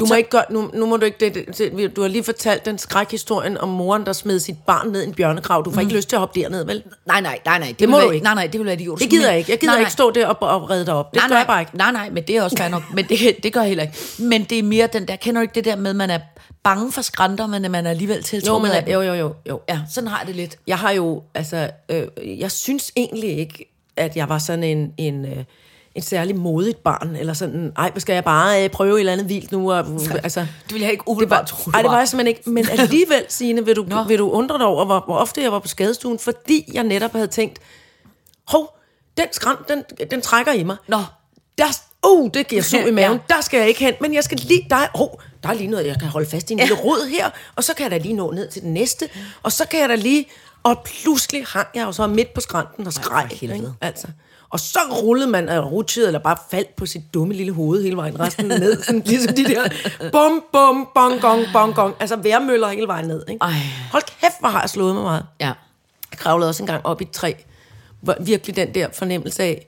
Speaker 3: Du
Speaker 4: så-
Speaker 3: må ikke gøre, nu, nu må du ikke, det, det, du har lige fortalt den skrækhistorien om moren, der smed sit barn ned i en bjørnegrav. Du får mm. ikke lyst til at hoppe derned, vel?
Speaker 4: Nej, nej, nej, nej. Det,
Speaker 3: Det må
Speaker 4: være,
Speaker 3: du ikke.
Speaker 4: Nej, nej, det vil være idiot.
Speaker 3: Det gider jeg ikke. Jeg gider
Speaker 4: nej,
Speaker 3: ikke stå der og, og redde dig op. Det
Speaker 4: nej,
Speaker 3: gør
Speaker 4: nej,
Speaker 3: jeg bare ikke.
Speaker 4: Nej, nej, men det er også fair nok. Men det, det gør jeg heller ikke. Men det er mere den der, kender du ikke det der med, at man er bange for skrænter, men at man er alligevel
Speaker 3: Jo,
Speaker 4: tiltrukket af dem?
Speaker 3: jo, jo, jo, jo.
Speaker 4: Ja, sådan har jeg det lidt.
Speaker 3: Jeg har jo, altså, øh, jeg synes egentlig ikke, at jeg var sådan en, en, øh, en særlig modigt barn, eller sådan, ej, skal jeg bare øh, prøve et eller andet vildt nu? Og, [LAUGHS] altså,
Speaker 4: Det vil jeg ikke umiddelbart tro,
Speaker 3: ej, det var jeg simpelthen ikke. Men [LAUGHS] alligevel, Signe, vil du, vil du undre dig over, hvor, hvor ofte jeg var på skadestuen, fordi jeg netop havde tænkt, hov, den skrant, den, den trækker i mig.
Speaker 4: Nå.
Speaker 3: Der, uh, det giver sug i [LAUGHS] maven.
Speaker 4: Ja.
Speaker 3: Der skal jeg ikke hen, men jeg skal lige, der, er- hov, der er lige noget, jeg kan holde fast i en lille rod her, og så kan jeg da lige nå ned til den næste, og så kan jeg da lige, og pludselig hang jeg jo så midt på skrænten og skreg.
Speaker 4: helvede.
Speaker 3: ikke? Altså. Og så rullede man og rutsjede, eller bare faldt på sit dumme lille hoved hele vejen resten ned. Sådan, ligesom de der bum, bum, bong, gong, bong, gong. Altså værmøller hele vejen ned. Ikke?
Speaker 4: Ej.
Speaker 3: Hold kæft, hvor har jeg slået mig meget.
Speaker 4: Ja.
Speaker 3: Jeg kravlede også engang op i et træ. Hvor virkelig den der fornemmelse af,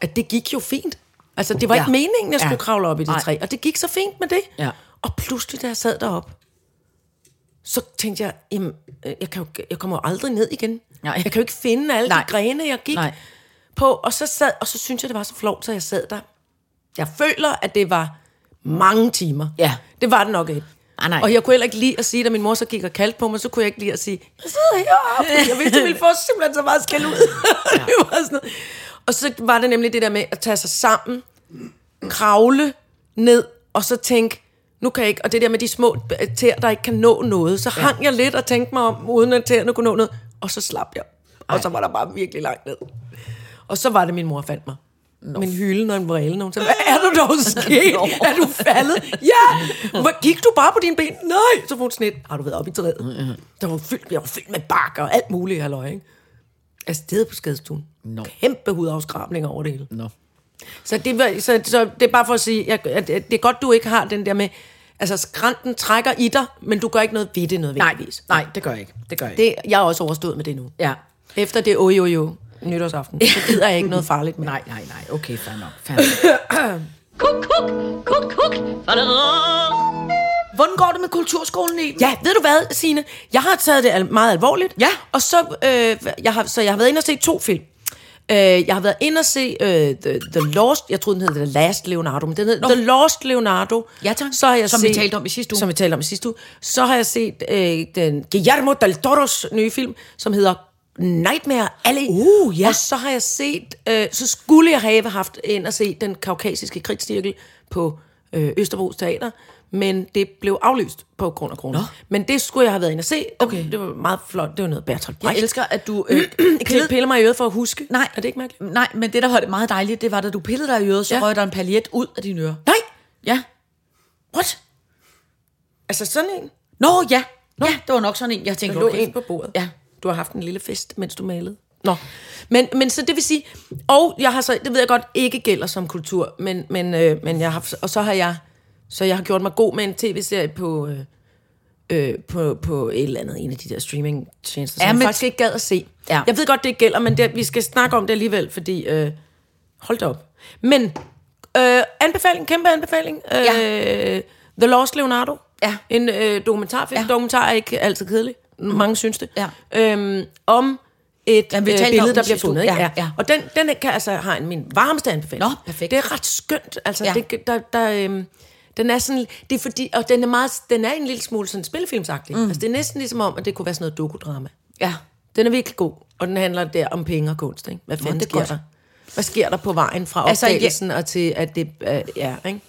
Speaker 3: at det gik jo fint. Altså, det var
Speaker 4: Ja.
Speaker 3: ikke meningen, jeg skulle
Speaker 4: Ja.
Speaker 3: kravle op i det
Speaker 4: Nej.
Speaker 3: træ. Og det gik så fint med det.
Speaker 4: Ja.
Speaker 3: Og pludselig, da jeg sad deroppe, så tænkte jeg, jamen, øh, jeg, kan jo, jeg kommer jo aldrig ned igen.
Speaker 4: Nej.
Speaker 3: Jeg kan jo ikke finde alle
Speaker 4: Nej.
Speaker 3: de grene, jeg gik
Speaker 4: Nej.
Speaker 3: På. Og så, sad, og så synes jeg, det var så flot, så jeg sad der. Jeg føler, at det var mange timer.
Speaker 4: Ja.
Speaker 3: Det var det nok ikke.
Speaker 4: Ah, nej.
Speaker 3: Og jeg kunne heller ikke lide at sige, da min mor så gik og kaldte på mig, så kunne jeg ikke lide at sige, jeg sidder heroppe. Jeg vidste, jeg ville få simpelthen så meget skæld ud. [LAUGHS] Ja. [LAUGHS] det var sådan noget. Og så var det nemlig det der med at tage sig sammen, kravle ned, og så tænke, nu kan jeg ikke, og det der med de små tæer, der ikke kan nå noget, så hang jeg lidt og tænkte mig om, uden at tæerne kunne nå noget, og så slap jeg. Og så var der bare virkelig langt ned. Og så var det, min mor fandt mig. No. Min hylden og en vrælende. Hun sagde, hvad er du dog [LAUGHS] sket?
Speaker 4: Nå.
Speaker 3: er du faldet? Ja! Hvor, gik du bare på dine ben? Nej! Så hun sådan lidt, har du været oppe i træet? Der var fyldt, jeg var fyldt med bakker og alt muligt, halløj, ikke? Afsted på skadestuen.
Speaker 4: Nå.
Speaker 3: Kæmpe hudafskrabninger over det hele.
Speaker 4: Nå.
Speaker 3: Så det, var, så, så det er bare for at sige, at, at det er godt, du ikke har den der med, altså skrænten trækker i dig, men du gør ikke noget ved det
Speaker 4: Nej,
Speaker 3: nødvendigvis.
Speaker 4: nej, det gør jeg ikke. Det gør jeg ikke.
Speaker 3: Det, jeg er også overstået med det nu.
Speaker 4: Ja.
Speaker 3: Efter det ojo jo nytårsaften, så gider jeg ikke noget farligt mere.
Speaker 4: Nej, nej, nej. Okay, fair nok. Fair nok.
Speaker 2: Kuk, kuk, kuk, kuk.
Speaker 4: Hvordan går det med kulturskolen i?
Speaker 3: Ja, ved du hvad, Signe? Jeg har taget det al- meget alvorligt.
Speaker 4: Ja.
Speaker 3: Og så, øh, jeg har, så jeg har været inde og se to film. Øh, jeg har været inde og se øh, The, The Lost, jeg troede, den hed The Last Leonardo, men den hed The Lost Leonardo.
Speaker 4: Ja, tak.
Speaker 3: Så har jeg
Speaker 4: Som vi
Speaker 3: set,
Speaker 4: talte om i sidste uge.
Speaker 3: Som vi talte om i sidste uge. Så har jeg set øh, den Guillermo del Toros nye film, som hedder Nightmare Alley.
Speaker 4: Uh, ja.
Speaker 3: Og så har jeg set, øh, så skulle jeg have haft ind og se den kaukasiske krigscirkel på øh, Østerbros Teater, men det blev aflyst på grund af corona.
Speaker 4: Nå.
Speaker 3: Men det skulle jeg have været inde og se.
Speaker 4: Okay.
Speaker 3: Det var meget flot. Det var noget Bertolt
Speaker 4: Jeg
Speaker 3: Brecht.
Speaker 4: elsker, at du... Øh,
Speaker 3: Jeg kan pille mig i øret for at huske.
Speaker 4: Nej.
Speaker 3: Er det ikke mærkeligt?
Speaker 4: Nej, men det, der var det meget dejligt, det var, da du pillede dig i øret, så
Speaker 3: Ja.
Speaker 4: røg der en paljet ud af dine ører.
Speaker 3: Nej!
Speaker 4: Ja.
Speaker 3: What? Altså sådan en?
Speaker 4: Nå, ja. Ja, det var nok sådan en, jeg tænkte,
Speaker 3: Der lå
Speaker 4: okay.
Speaker 3: en på bordet.
Speaker 4: Ja.
Speaker 3: Du har haft en lille fest, mens du malede. Nå. Men, men så det vil sige, og jeg har så, det ved jeg godt, ikke gælder som kultur, men, men, øh, men jeg har, og så har jeg, så jeg har gjort mig god med en tv-serie på, øh, øh, på, på et eller andet, en af de der streaming-tjenester, som
Speaker 4: Ja, men-
Speaker 3: jeg faktisk ikke gad at se.
Speaker 4: Ja.
Speaker 3: Jeg ved godt, det ikke gælder, men det, vi skal snakke om det alligevel, fordi, øh, hold da op. Men, øh, anbefaling, kæmpe anbefaling. Øh,
Speaker 4: Ja.
Speaker 3: The Lost Leonardo.
Speaker 4: Ja.
Speaker 3: En øh, dokumentarfilm.
Speaker 4: Ja.
Speaker 3: Dokumentar er ikke altid kedelig. Mange synes det.
Speaker 4: Ja.
Speaker 3: Øhm, om et
Speaker 4: Ja, vi
Speaker 3: øh, billede, der bliver fundet. Ikke?
Speaker 4: Ja, ja.
Speaker 3: Og den, den kan altså har en min varmeste anbefaling.
Speaker 4: Nå, perfekt.
Speaker 3: Det er ret skønt. Altså,
Speaker 4: Ja.
Speaker 3: ja. det, der, der, øhm, den er sådan, det er fordi, og den er, meget, den er en lille smule sådan spillefilmsagtig. Mm. Altså, det er næsten ligesom om, at det kunne være sådan noget dokudrama.
Speaker 4: Ja.
Speaker 3: Den er virkelig god, og den handler der om penge og kunst. Ikke? Hvad fanden
Speaker 4: det er
Speaker 3: sker
Speaker 4: godt.
Speaker 3: der? Hvad sker der på vejen fra
Speaker 4: Altså,
Speaker 3: opdagelsen og til, at det øh, ja, ikke?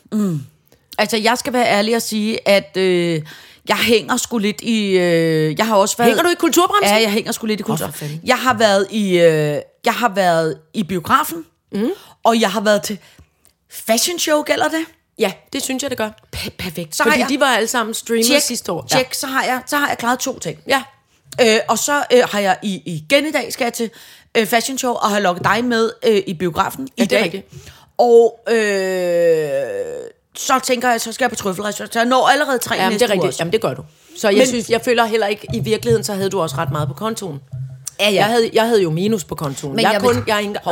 Speaker 4: Altså, jeg skal være ærlig og sige, at øh, jeg hænger sgu lidt i... Øh, jeg har også været...
Speaker 3: Hænger du i kulturbranchen?
Speaker 4: Ja, jeg hænger sgu lidt i kultur.
Speaker 3: fanden.
Speaker 4: jeg har været i... Øh, jeg har været i biografen, mm. og jeg har været til fashion show, gælder det?
Speaker 3: Ja, det synes jeg, det gør.
Speaker 4: P- perfekt. Så
Speaker 3: Fordi
Speaker 4: jeg,
Speaker 3: de var alle sammen streamet
Speaker 4: tjek,
Speaker 3: sidste år.
Speaker 4: Tjek, så har jeg, så har jeg klaret to ting.
Speaker 3: Ja.
Speaker 4: Øh, og så øh, har jeg i, igen i dag, skal jeg til øh, fashion show, og har lukket dig med øh, i biografen i
Speaker 3: det er
Speaker 4: dag.
Speaker 3: rigtigt.
Speaker 4: Og øh, så tænker jeg, så skal jeg på trøffelrestaurant. Så jeg når allerede tre
Speaker 3: Ja, men
Speaker 4: næste
Speaker 3: det er rigtigt.
Speaker 4: også.
Speaker 3: Jamen, det gør du. Så jeg,
Speaker 4: Men-
Speaker 3: synes, jeg føler heller ikke, i virkeligheden, så havde du også ret meget på kontoen.
Speaker 4: Ja, ja.
Speaker 3: Jeg havde, jeg havde jo minus på kontoen.
Speaker 4: Men
Speaker 3: jeg,
Speaker 4: jeg
Speaker 3: jeg,
Speaker 4: vil-
Speaker 3: kun, jeg er ikke engang,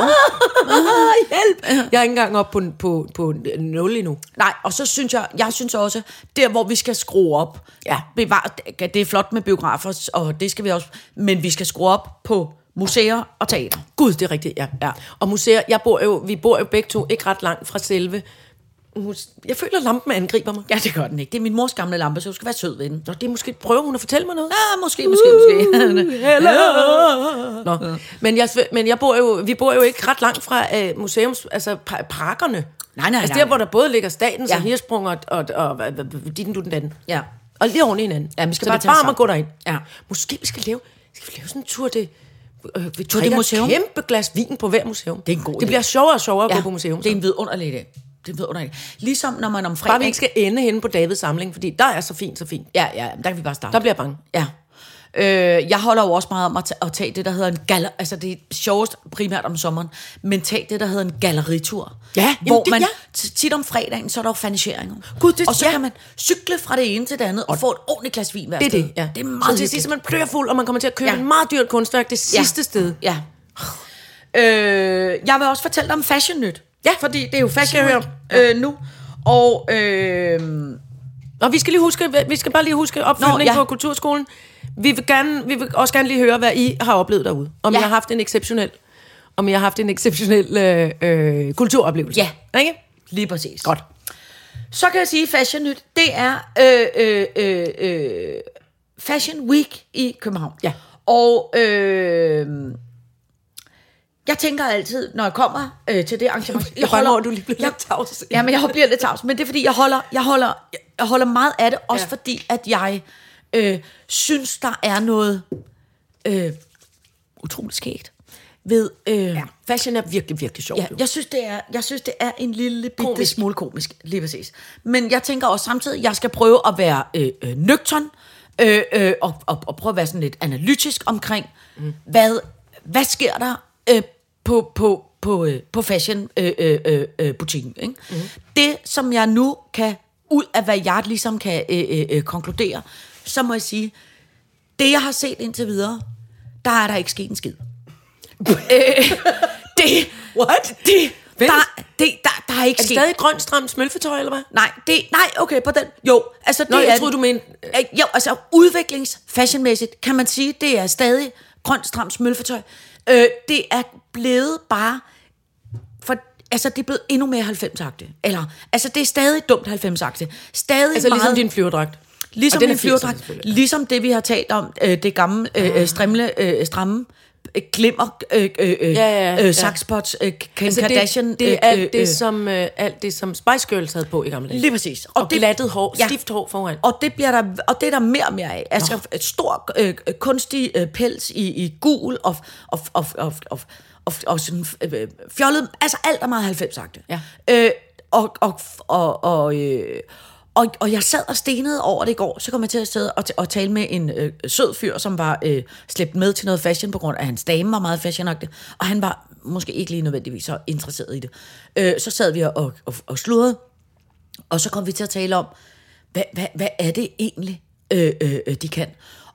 Speaker 3: hjælp! Jeg er ikke engang oppe på, på, på 0 endnu.
Speaker 4: Nej, og så synes jeg, jeg synes også, der hvor vi skal skrue op,
Speaker 3: Ja.
Speaker 4: bevar, det er flot med biografer, og det skal vi også, men vi skal skrue op på museer og teater.
Speaker 3: Gud, det er rigtigt, ja. ja. Og museer, jeg bor jo, vi bor jo begge to ikke ret langt fra selve. Jeg føler, lampen angriber mig.
Speaker 4: Ja, det gør den ikke. Det er min mors gamle lampe, så du skal være sød ved den.
Speaker 3: Nå, det er måske, prøver hun at fortælle mig noget?
Speaker 4: Ja, måske, måske, måske.
Speaker 3: Nå. Men, jeg, men jeg bor jo, vi bor jo ikke ret langt fra uh, museums, altså pa- parkerne.
Speaker 4: Nej, nej,
Speaker 3: Altså
Speaker 4: nej.
Speaker 3: der, hvor der både ligger statens
Speaker 4: Ja.
Speaker 3: ja. og hirsprung og, og, og, og, din, du, den anden.
Speaker 4: Ja.
Speaker 3: Og lige oven i hinanden.
Speaker 4: Ja, vi skal
Speaker 3: Så
Speaker 4: bare
Speaker 3: bare om at gå derind.
Speaker 4: Ja.
Speaker 3: Måske vi skal lave, skal vi lave sådan en tur til... Øh, vi
Speaker 4: de
Speaker 3: drikker
Speaker 4: museum?
Speaker 3: et kæmpe glas vin på hver museum.
Speaker 4: Det er en god idé.
Speaker 3: Det bliver sjovere og sjovere at gå på museum.
Speaker 4: Det er en vidunderlig idé. Det vidunderlig idé. Ligesom når man om
Speaker 3: Bare
Speaker 4: fredag...
Speaker 3: vi ikke skal ende henne på Davids samling, fordi der er så fint, så fint.
Speaker 4: Ja, ja, der kan vi bare starte.
Speaker 3: Der bliver jeg bange.
Speaker 4: Ja. Øh, jeg holder jo også meget om at, at tage det, der hedder en galler... Altså, det er sjovest primært om sommeren, men tag det, der hedder en galleritur.
Speaker 3: Ja,
Speaker 4: hvor
Speaker 3: det-
Speaker 4: man
Speaker 3: ja.
Speaker 4: tit om fredagen, så er der jo faniseringer.
Speaker 3: Gud, det-
Speaker 4: og så
Speaker 3: ja.
Speaker 4: kan man cykle fra det ene til det andet og få et ordentligt glas vin hver
Speaker 3: Det er det, ja.
Speaker 4: Det er
Speaker 3: så
Speaker 4: meget
Speaker 3: til sidst man pløjer fuld, og man kommer til at købe
Speaker 4: Ja.
Speaker 3: ja. en meget dyrt kunstværk det sidste sted.
Speaker 4: Ja. Øh, jeg vil også fortælle dig om Fashion Nyt. Ja. Fordi det er jo Fashion
Speaker 3: Skal jeg
Speaker 4: Nyt øh, nu. Og øh,
Speaker 3: Og vi skal lige huske, vi skal bare lige huske opfølgning
Speaker 4: Nå,
Speaker 3: ja. på Kulturskolen. Vi vil, gerne, vi vil også gerne lige høre, hvad I har oplevet derude. Om
Speaker 4: Ja.
Speaker 3: I har haft en exceptionel, om I har haft en exceptionel øh, øh, kulturoplevelse.
Speaker 4: Ja.
Speaker 3: Ikke?
Speaker 4: lige præcis.
Speaker 3: Godt.
Speaker 4: Så kan jeg sige, Fashion Nyt, det er øh, øh, øh, øh, Fashion Week i København.
Speaker 3: Ja.
Speaker 4: Og øh, jeg tænker altid, når jeg kommer øh, til det arrangement...
Speaker 3: Jeg er bange over, du lige bliver lidt tavs.
Speaker 4: Ja, men jeg bliver lidt tavs. Men det er fordi, jeg holder, jeg holder, jeg holder meget af det, også
Speaker 3: Ja.
Speaker 4: fordi, at jeg øh, synes, der er noget øh, utroligt skægt ved... Øh, ja.
Speaker 3: Fashion er virkelig, virkelig sjovt.
Speaker 4: Ja,
Speaker 3: jo.
Speaker 4: jeg synes, det er, jeg synes, det er en lille bitte
Speaker 3: Komisk.
Speaker 4: smule komisk, lige præcis. Men jeg tænker også samtidig, at jeg skal prøve at være øh, øh, nøgtern, øh, øh, og, og, og prøve at være sådan lidt analytisk omkring, mm. hvad, hvad sker der øh, på, på, på, øh, på fashion øh, øh, øh, øh, butikken. Ikke? Mm. Det, som jeg nu kan, ud af hvad jeg ligesom kan øh, øh, øh, konkludere, så må jeg sige, det jeg har set indtil videre, der er der ikke sket en skid. [LAUGHS] øh, det,
Speaker 3: What?
Speaker 4: det,
Speaker 3: Vent.
Speaker 4: der, det, der, der er ikke
Speaker 3: Er det
Speaker 4: sket.
Speaker 3: stadig grønt stramt smølfetøj, eller hvad?
Speaker 4: Nej, det, nej, okay, på den. Jo, altså det
Speaker 3: Nå, jeg
Speaker 4: er,
Speaker 3: troede, du mente-
Speaker 4: Jo, altså udviklings fashionmæssigt kan man sige, det er stadig grønt stramt smølfetøj. Øh, det er blevet bare for altså det er blevet endnu mere 90-agtigt. Eller, altså det er stadig dumt 90-agtigt. Stadig
Speaker 3: Altså
Speaker 4: meget,
Speaker 3: ligesom din flyverdragt.
Speaker 4: Ligesom
Speaker 3: den
Speaker 4: en
Speaker 3: er 80'erne
Speaker 4: flyverdragt. Ligesom det, vi har talt om, øh, det gamle øh, øh, strimle, øh, stramme glimmer, øh, øh, øh,
Speaker 3: Ja, ja, ja.
Speaker 4: øh, sakspots, øh, Kim
Speaker 3: Altså
Speaker 4: Kardashian.
Speaker 3: det, det er
Speaker 4: øh,
Speaker 3: alt
Speaker 4: øh,
Speaker 3: det,
Speaker 4: øh,
Speaker 3: som, øh, alt det, som Spice Girls havde på i gamle dage.
Speaker 4: Lige præcis.
Speaker 3: Og, og glattet hår, ja. stift hår foran.
Speaker 4: Og det, bliver der, og det er der mere og mere af. Altså et stor øh, øh, kunstig øh, pels i, i gul og, og, og, og, og, og, og sådan øh, fjollet. Altså alt er meget 90-agtigt.
Speaker 3: Ja.
Speaker 4: Øh, og, og, og, og, øh, og, og jeg sad og stenede over det i går, så kom jeg til at sidde og, og tale med en øh, sød fyr, som var øh, slæbt med til noget fashion, på grund af at hans dame var meget fashionagtig, og han var måske ikke lige nødvendigvis så interesseret i det. Øh, så sad vi og, og, og sludrede, og så kom vi til at tale om, hvad, hvad, hvad er det egentlig, øh, øh, de kan?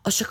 Speaker 4: Og så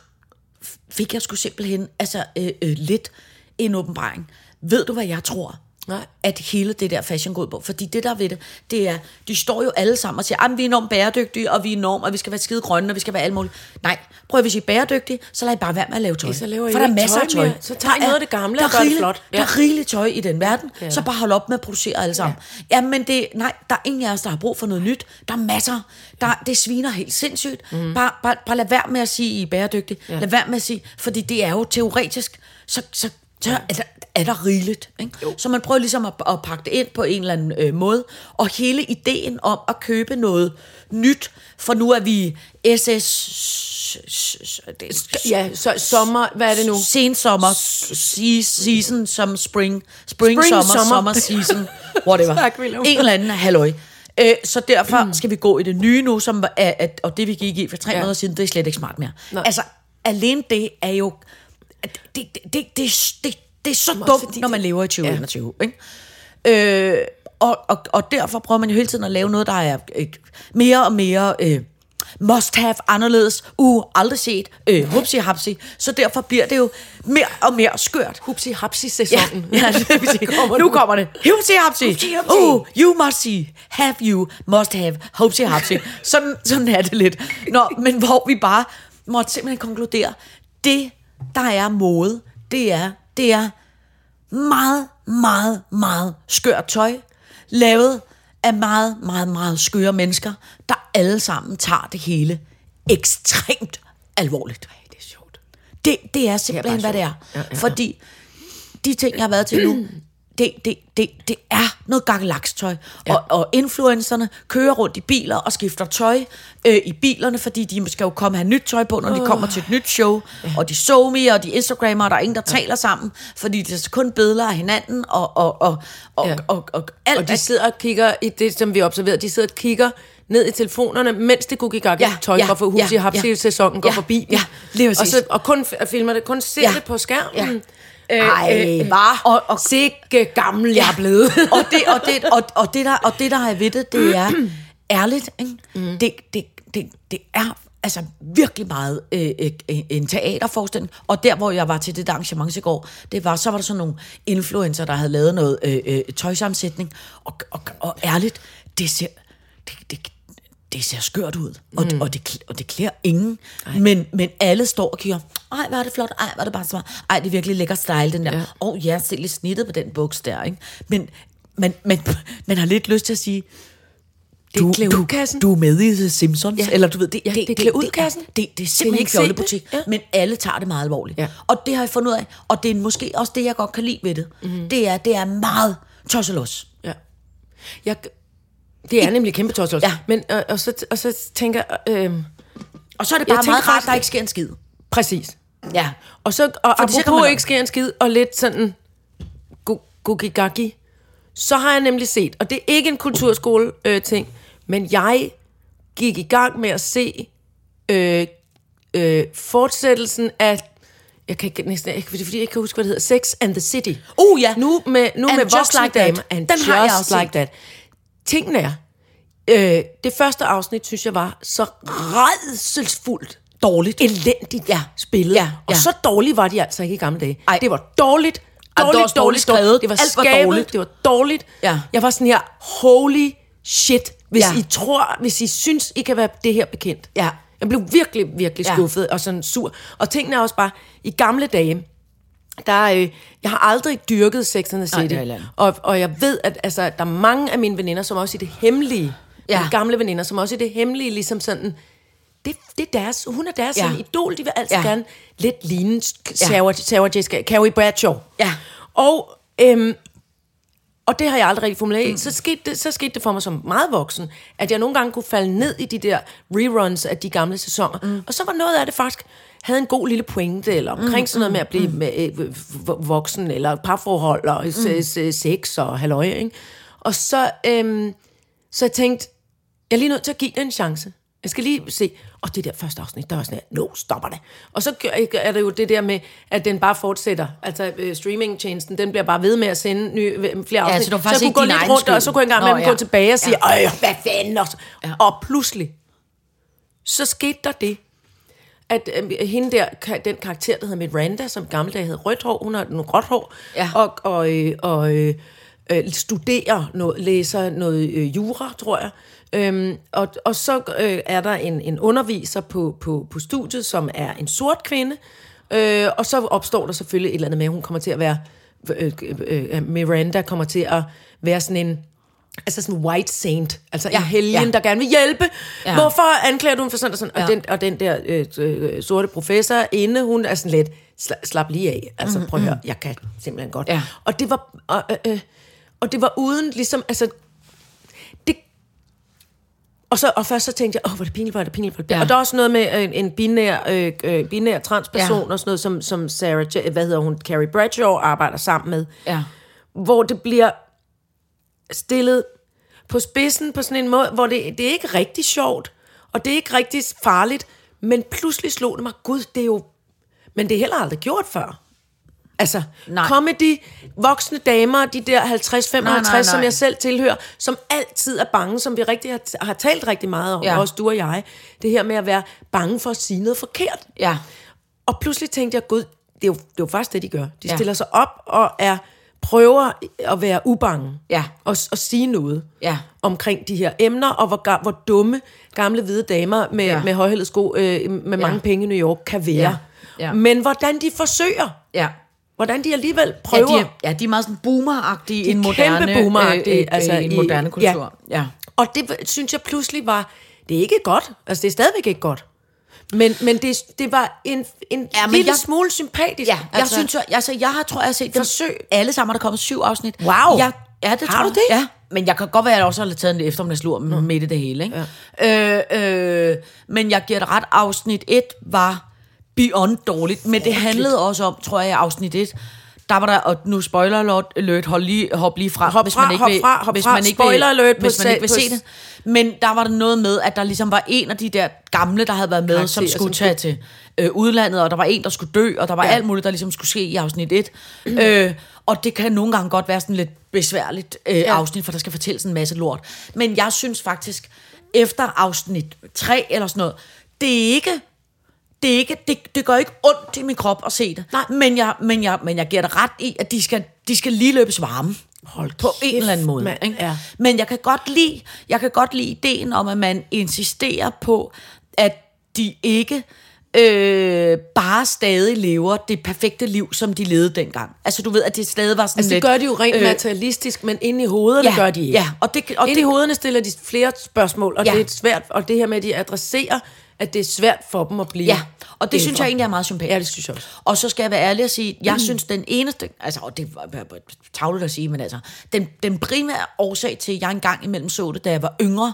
Speaker 4: fik jeg sgu simpelthen altså, øh, øh, lidt en åbenbaring. Ved du, hvad jeg tror?
Speaker 3: Nej.
Speaker 4: At hele det der fashion går på. Fordi det der ved det, det er, de står jo alle sammen og siger, at vi er enormt bæredygtige, og vi er enormt, og vi skal være skide grønne, og vi skal være alt muligt. Nej, prøv at hvis I er bæredygtige, så lad I bare være med at lave tøj.
Speaker 3: Så laver I
Speaker 4: For der er masser af
Speaker 3: tøj mere. Så tag
Speaker 4: Der
Speaker 3: noget af det gamle
Speaker 4: der
Speaker 3: og
Speaker 4: er
Speaker 3: gør det
Speaker 4: rigeligt-
Speaker 3: flot.
Speaker 4: Der
Speaker 3: Ja.
Speaker 4: er rigeligt tøj i den verden,
Speaker 3: Ja.
Speaker 4: så bare hold op med at producere alle sammen. Ja. Jamen det, nej, der er ingen af os, der har brug for noget nyt. Der er masser. Der, det sviner helt sindssygt. Mm. Bare, bare, bare lad være med at sige, I er bæredygtige. Ja. Lad være med at sige, fordi det er jo teoretisk, så, så, så er, der, er der rigeligt. Ikke? Så man prøver ligesom at, at pakke det ind på en eller anden øh, måde. Og hele ideen om at købe noget nyt, for nu er vi SS...
Speaker 3: Ja, så sommer, hvad er det nu?
Speaker 4: Sensommer, se- season, som spring, spring,
Speaker 3: Spring,
Speaker 4: sommer,
Speaker 3: sommer.
Speaker 4: sommer, season, whatever. [LAUGHS]
Speaker 3: Tak, William.
Speaker 4: en eller anden halløj. Øh, så derfor mm. skal vi gå i det nye nu, som er, at, og det vi gik i for tre
Speaker 3: ja.
Speaker 4: måneder siden, det er slet ikke smart mere.
Speaker 3: Nej.
Speaker 4: Altså, alene det er jo, det, det, det, det, det, det, er så dumt,
Speaker 3: fordi
Speaker 4: når man lever i 2021. Ja. Ikke? Øh, og, og, og derfor prøver man jo hele tiden at lave noget, der er øh, mere og mere... Øh, must have anderledes, uh, aldrig set, øh, hupsi hapsi, så derfor bliver det jo mere og mere skørt.
Speaker 3: Hupsi hapsi
Speaker 4: Ja,
Speaker 3: sæsonen. [LAUGHS]
Speaker 4: ja [LAUGHS] det sige.
Speaker 3: Kommer
Speaker 4: nu
Speaker 3: nu.
Speaker 4: kommer det. Hupsi hapsi.
Speaker 3: Hupsi hapsi.
Speaker 4: Uh, you must see. Have you. Must have. Hupsi hapsi. Sådan, sådan er det lidt. Nå, men hvor vi bare måtte simpelthen konkludere, det, der er mode, det er, det er meget, meget, meget skørt tøj, lavet af meget, meget, meget skøre mennesker, der alle sammen tager det hele ekstremt alvorligt.
Speaker 3: Ej, det er sjovt.
Speaker 4: Det, det er simpelthen,
Speaker 3: bare
Speaker 4: hvad det er.
Speaker 3: Ja, ja, ja.
Speaker 4: Fordi de ting, jeg har været til nu, det, det, det, det er noget gakkelakstøj. Ja. Og, og influencerne kører rundt i biler og skifter tøj øh, i bilerne, fordi de skal jo komme og have nyt tøj på, når de kommer til et nyt show. Ja. Og de så me, og de Instagrammer, og der er ingen, der ja. taler sammen, fordi det er kun billeder af hinanden, og, og, og, og,
Speaker 3: Ja.
Speaker 4: og, og, og alt
Speaker 3: Og de sidder og kigger i det, som vi observerede, de sidder og kigger ned i telefonerne, mens det guggi gaggi
Speaker 4: Ja,
Speaker 3: tøj
Speaker 4: ja,
Speaker 3: går for huset
Speaker 4: ja,
Speaker 3: i
Speaker 4: ja.
Speaker 3: sæsonen går
Speaker 4: Ja,
Speaker 3: forbi.
Speaker 4: ja, lige
Speaker 3: og, så, og kun filmer det, kun ser
Speaker 4: Ja.
Speaker 3: det på skærmen.
Speaker 4: Ja.
Speaker 3: Øh,
Speaker 4: Ej,
Speaker 3: øh,
Speaker 4: hva?
Speaker 3: Og, og sikke gammel jeg er blevet. [LAUGHS]
Speaker 4: og, det, og, det, og, og, det der, og det, der er ved det, det er [CLEARS THROAT] ærligt. Ikke? Mm. Det, det, det, det er altså virkelig meget øh, øh, en teaterforestilling. Og der, hvor jeg var til det der arrangement i går, det var, så var der sådan nogle influencer, der havde lavet noget øh, øh, tøjsammensætning. Og, og, og ærligt, det ser, det, det, det ser skørt ud, og, mm. og, det, og det klæder ingen. Men, men alle står og kigger, ej, hvor er det flot, ej, hvor er det bare smart. Ej, det er virkelig lækker style, den der. Åh,
Speaker 3: Ja.
Speaker 4: oh, ja, se lidt snittet på den buks der, ikke? Men, men, men man har lidt lyst til at sige,
Speaker 3: Det er
Speaker 4: du, du, du er med i Simpsons,
Speaker 3: Ja.
Speaker 4: eller du ved, det,
Speaker 3: Ja, det er klæd ud-kassen.
Speaker 4: Det, det, det er simpelthen
Speaker 3: ikke det? Ja.
Speaker 4: men alle tager det meget alvorligt.
Speaker 3: Ja.
Speaker 4: Og det har jeg fundet ud af, og det er måske også det, jeg godt kan lide ved det.
Speaker 3: Mhm.
Speaker 4: Mm. Det er, det er meget tosselos.
Speaker 3: Ja. Jeg, det er nemlig kæmpe tosset.
Speaker 4: Ja.
Speaker 3: Men, og, og, så, og så tænker. Øh,
Speaker 4: Og så er det bare meget rart,
Speaker 3: faktisk-
Speaker 4: der ikke sker en skid.
Speaker 3: præcis.
Speaker 4: Ja.
Speaker 3: Og så, og
Speaker 4: Fordi så
Speaker 3: apropos
Speaker 4: man-
Speaker 3: ikke sker en skid, og lidt sådan gugigagi, så har jeg nemlig set, og det er ikke en kulturskole øh, ting, men jeg gik i gang med at se øh, øh, fortsættelsen af jeg kan ikke næsten, ikke, fordi jeg ikke kan huske, hvad det hedder, Sex and the City.
Speaker 4: Uh, ja.
Speaker 3: Nu med, nu
Speaker 4: And
Speaker 3: med
Speaker 4: Just Like That.
Speaker 3: damer. And
Speaker 4: Den
Speaker 3: just
Speaker 4: har jeg også
Speaker 3: like
Speaker 4: set.
Speaker 3: that. Tingene er, øh, det første afsnit, synes jeg var så redselsfuldt
Speaker 4: Dårligt.
Speaker 3: elendigt ja. spillet.
Speaker 4: Ja,
Speaker 3: Og
Speaker 4: ja.
Speaker 3: så dårlige var de altså ikke i gamle dage.
Speaker 4: Ej.
Speaker 3: Det var dårligt.
Speaker 4: Var
Speaker 3: Dårligt,
Speaker 4: dårligt
Speaker 3: dårligt,
Speaker 4: skrevet.
Speaker 3: Det var
Speaker 4: Alt var
Speaker 3: skabet,
Speaker 4: dårligt.
Speaker 3: Det var dårligt.
Speaker 4: Ja.
Speaker 3: Jeg var sådan her, holy shit, hvis
Speaker 4: Ja.
Speaker 3: I tror, hvis I synes, I kan være det her bekendt.
Speaker 4: Ja.
Speaker 3: Jeg blev virkelig, virkelig
Speaker 4: Ja.
Speaker 3: skuffet og sådan sur. Og tingene er også bare, i gamle dage, der, øh, jeg har aldrig dyrket Sex and the
Speaker 4: Nej,
Speaker 3: City.
Speaker 4: ikke.
Speaker 3: og, og jeg ved, at altså, der er mange af mine veninder, som også i det hemmelige,
Speaker 4: Ja.
Speaker 3: ja. gamle veninder, som også i det hemmelige, ligesom sådan, det, det er deres, hun er deres
Speaker 4: Ja.
Speaker 3: sådan idol, de vil altid
Speaker 4: Ja.
Speaker 3: gerne lidt ligne Sarah, Sarah Jessica, Carrie Bradshaw.
Speaker 4: Ja.
Speaker 3: Og, øhm, og det har jeg aldrig rigtig formuleret. Mm. Så, skete det, så skete det for mig som meget voksen, at jeg nogle gange kunne falde ned i de der reruns af de gamle sæsoner. Mm. Og så var noget af det faktisk havde en god lille pointe, eller omkring mm, sådan noget med at blive mm. med, øh, voksen, eller parforhold, og mm. sex og halløj, ikke? Og så, øhm, så jeg tænkte, jeg er lige nødt til at give det en chance. Jeg skal lige se, og det der første afsnit, der var sådan her, no, stopper det. Og så er det jo det der med, at den bare fortsætter. Altså øh, streamingtjenesten, den bliver bare ved med at sende nye, øh, flere afsnit.
Speaker 4: så det var
Speaker 3: så jeg kunne gå lidt rundt, og
Speaker 4: skyld.
Speaker 3: så kunne jeg engang dem
Speaker 4: ja.
Speaker 3: gå tilbage og sige,
Speaker 4: Ja.
Speaker 3: ja. hvad fanden også. Ja. Og pludselig, så skete der det, at øh, hende der, den karakter, der hedder Miranda, som i gamle dage havde rødt hår, hun har nogle gråt hår,
Speaker 4: Ja.
Speaker 3: og, og, øh, og øh, øh, studerer noget, læser noget øh, jura, tror jeg. Øhm, og, og så øh, er der en, en underviser på, på, på studiet, som er en sort kvinde, øh, og så opstår der selvfølgelig et eller andet med, at hun kommer til at være, øh, øh, øh, Miranda kommer til at være sådan en, altså sådan en white saint, altså ja, en helgen,
Speaker 4: ja.
Speaker 3: der gerne vil hjælpe.
Speaker 4: Ja.
Speaker 3: Hvorfor anklager du hende for sådan og sådan?
Speaker 4: Ja.
Speaker 3: Og, den, og den der øh, øh, sorte professor inde, hun er sådan lidt, sla, slap lige af. Altså prøv at høre, jeg kan simpelthen godt.
Speaker 4: Ja.
Speaker 3: Og det var, og, øh, øh, og det var uden ligesom, altså, og, så, og først så tænkte jeg, åh, hvor er det pinligt, hvor er det pinligt, hvor det pinligt.
Speaker 4: Ja.
Speaker 3: Og der er også noget med øh, en binær, øh, øh, binær transperson,
Speaker 4: Ja.
Speaker 3: og sådan noget, som, som Sarah, hvad hedder hun, Carrie Bradshaw arbejder sammen med
Speaker 4: Ja.
Speaker 3: hvor det bliver stillet på spidsen på sådan en måde, hvor det, det er ikke rigtig sjovt, og det er ikke rigtig farligt, men pludselig slog det mig, gud, det er jo, men det er heller aldrig gjort før. Altså,
Speaker 4: Nej.
Speaker 3: Comedy, voksne damer, de der 50-55,
Speaker 4: Nej, nej,
Speaker 3: som jeg selv tilhører, som altid er bange, som vi rigtig har, har talt rigtig meget om,
Speaker 4: Ja.
Speaker 3: ja. også du og jeg, det her med at være bange for at sige noget forkert.
Speaker 4: Ja.
Speaker 3: Og pludselig tænkte jeg, gud, det er jo, det er jo faktisk det, de gør. De
Speaker 4: Ja.
Speaker 3: ja. stiller sig op og er prøver at være ubange.
Speaker 4: Ja.
Speaker 3: Og, og sige noget
Speaker 4: Ja.
Speaker 3: omkring de her emner, og hvor, hvor dumme gamle hvide damer med,
Speaker 4: Ja.
Speaker 3: ja. med højhældet sko øh, med mange penge i New York kan være.
Speaker 4: Ja. Ja.
Speaker 3: Men hvordan de forsøger,
Speaker 4: Ja.
Speaker 3: Hvordan de alligevel
Speaker 4: Ja,
Speaker 3: prøver.
Speaker 4: de er, ja, de er meget sådan boomeragtige i en
Speaker 3: er
Speaker 4: moderne,
Speaker 3: kæmpe boomeragtige,
Speaker 4: øh, øh,
Speaker 3: altså
Speaker 4: i en moderne
Speaker 3: ja.
Speaker 4: kultur. Ja.
Speaker 3: Og det synes jeg pludselig var, det er ikke godt. Altså det er stadigvæk ikke godt. Men, men det, det var en, en
Speaker 4: Ja,
Speaker 3: ja, lille
Speaker 4: jeg-
Speaker 3: jeg, smule sympatisk.
Speaker 4: Ja, jeg altså, synes, jeg, altså, jeg har, tror, jeg har set dem
Speaker 3: Forsøg.
Speaker 4: alle sammen, er der kommet syv afsnit.
Speaker 3: Wow.
Speaker 4: Jeg, ja, det
Speaker 3: Har
Speaker 4: tror
Speaker 3: du
Speaker 4: jeg.
Speaker 3: det?
Speaker 4: Ja, men jeg kan godt være, at jeg også har taget en eftermiddagslur mm. midt i det hele. Ikke? Ja. Øh, øh, men jeg giver det ret, afsnit 1 var beyond dårligt, men det handlede også om, tror jeg, afsnit 1, der var der, og nu spoiler alert, hold lige, hop lige fra,
Speaker 3: Hop
Speaker 4: hvis
Speaker 3: fra,
Speaker 4: man ikke
Speaker 3: hop
Speaker 4: vil,
Speaker 3: fra, hop
Speaker 4: hvis
Speaker 3: fra.
Speaker 4: man ikke
Speaker 3: Spoiler
Speaker 4: vil,
Speaker 3: alert
Speaker 4: hvis man ikke vil se det. Men der var der noget med, at der ligesom var en af de der gamle, der havde været med, som
Speaker 3: Karakterer,
Speaker 4: skulle
Speaker 3: som
Speaker 4: tage til øh, udlandet, og der var en, der skulle dø, og der var ja.
Speaker 3: Ja.
Speaker 4: alt muligt, der ligesom skulle ske i afsnit 1. Mm. Øh, og det kan nogle gange godt være sådan lidt besværligt øh, ja. afsnit, for der skal fortælles en masse lort. Men jeg synes faktisk, efter afsnit 3 eller sådan noget, det er ikke det, er ikke, det, det gør ikke ondt i min krop at se det.
Speaker 3: Nej.
Speaker 4: Men jeg, men jeg, men jeg giver dig ret i, at de skal, de skal lige løbes varme.
Speaker 3: Hold
Speaker 4: på en
Speaker 3: kæft,
Speaker 4: eller anden måde. Ikke?
Speaker 3: Ja.
Speaker 4: Men jeg kan godt lide, jeg kan godt lide ideen om, at man insisterer på, at de ikke øh, bare stadig lever det perfekte liv, som de levede dengang. Altså du ved, at det stadig var sådan
Speaker 3: Altså, det
Speaker 4: lidt...
Speaker 3: gør de jo rent øh, materialistisk, men inde i hovederne
Speaker 4: ja,
Speaker 3: gør de ikke.
Speaker 4: Ja, og det, og
Speaker 3: Inde
Speaker 4: det,
Speaker 3: i hovederne stiller de flere spørgsmål, og
Speaker 4: ja.
Speaker 3: det er svært, og det her med, at de adresserer, at det er svært for dem at blive
Speaker 4: Ja, og det synes
Speaker 3: ældre.
Speaker 4: jeg egentlig er meget sympatisk.
Speaker 3: Ja, det synes jeg også.
Speaker 4: Og så skal jeg være ærlig og sige, jeg mm. synes den eneste, altså, og det var tavlet at sige, men altså, den, den primære årsag til, at jeg engang imellem så det, da jeg var yngre,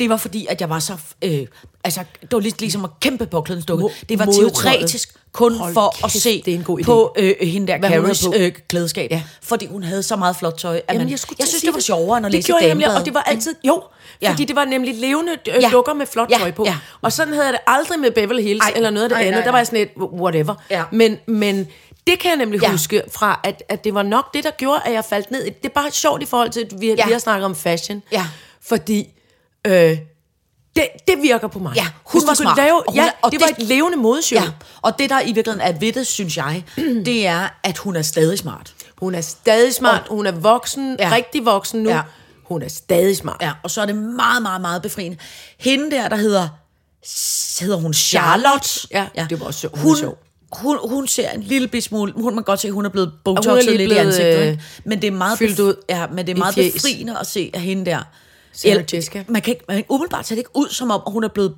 Speaker 4: det var fordi, at jeg var så, øh, altså, det var lidt ligesom at kæmpe påklædningsdukke.
Speaker 3: Mo-
Speaker 4: Det var teoretisk kun
Speaker 3: Hold
Speaker 4: for at
Speaker 3: kæft,
Speaker 4: se
Speaker 3: det er en god idé.
Speaker 4: på øh, hende der
Speaker 3: på.
Speaker 4: øh, klædeskab.
Speaker 3: Ja.
Speaker 4: Fordi hun havde så meget flot tøj. At
Speaker 3: Jamen,
Speaker 4: man,
Speaker 3: jeg,
Speaker 4: synes, det var sjovere, end at
Speaker 3: det
Speaker 4: læse
Speaker 3: gjorde nemlig, og det var altid, jo,
Speaker 4: Ja.
Speaker 3: fordi det var nemlig levende øh,
Speaker 4: Ja.
Speaker 3: dukker med flot
Speaker 4: Ja,
Speaker 3: tøj på.
Speaker 4: ja.
Speaker 3: Og sådan havde jeg det aldrig med Beverly Hills
Speaker 4: Ej,
Speaker 3: Ej, eller noget af det
Speaker 4: nej,
Speaker 3: andet.
Speaker 4: nej,
Speaker 3: Der var jeg sådan et, whatever.
Speaker 4: Ja.
Speaker 3: Men, men det kan jeg nemlig
Speaker 4: Ja.
Speaker 3: huske fra, at, at det var nok det, der gjorde, at jeg faldt ned. Det er bare sjovt i forhold til, at vi,
Speaker 4: ja.
Speaker 3: vi har snakket om fashion.
Speaker 4: Ja.
Speaker 3: Fordi øh, det, det virker på mig.
Speaker 4: Ja, hun var smart.
Speaker 3: Lave,
Speaker 4: Og hun
Speaker 3: ja,
Speaker 4: og
Speaker 3: det, var
Speaker 4: det-
Speaker 3: et levende modeshow.
Speaker 4: Ja, og det der i virkeligheden er ved det, synes jeg, [CLEARS THROAT] det er, at hun er stadig smart.
Speaker 3: Hun er stadig smart, hun er voksen,
Speaker 4: Ja.
Speaker 3: ja. rigtig voksen nu.
Speaker 4: Ja.
Speaker 3: Ja. Hun er stadig smart.
Speaker 4: Ja, og så er det meget, meget, meget befriende. Hende der, der hedder, hedder hun Charlotte.
Speaker 3: Ja, det var også sjovt. Hun
Speaker 4: Hun,
Speaker 3: sjov.
Speaker 4: hun, hun ser en lille bit smule, hun man kan godt se, at hun er blevet botoxet lidt i
Speaker 3: blevet,
Speaker 4: ansigtet.
Speaker 3: øh,
Speaker 4: ikke? Men det er meget,
Speaker 3: fyldt ud
Speaker 4: ja, men det er
Speaker 3: i
Speaker 4: meget befriende at se at hende der.
Speaker 3: Sarah
Speaker 4: Eller-
Speaker 3: Jessica.
Speaker 4: Man kan, ikke, man, umiddelbart ser det ikke ud, som om hun er blevet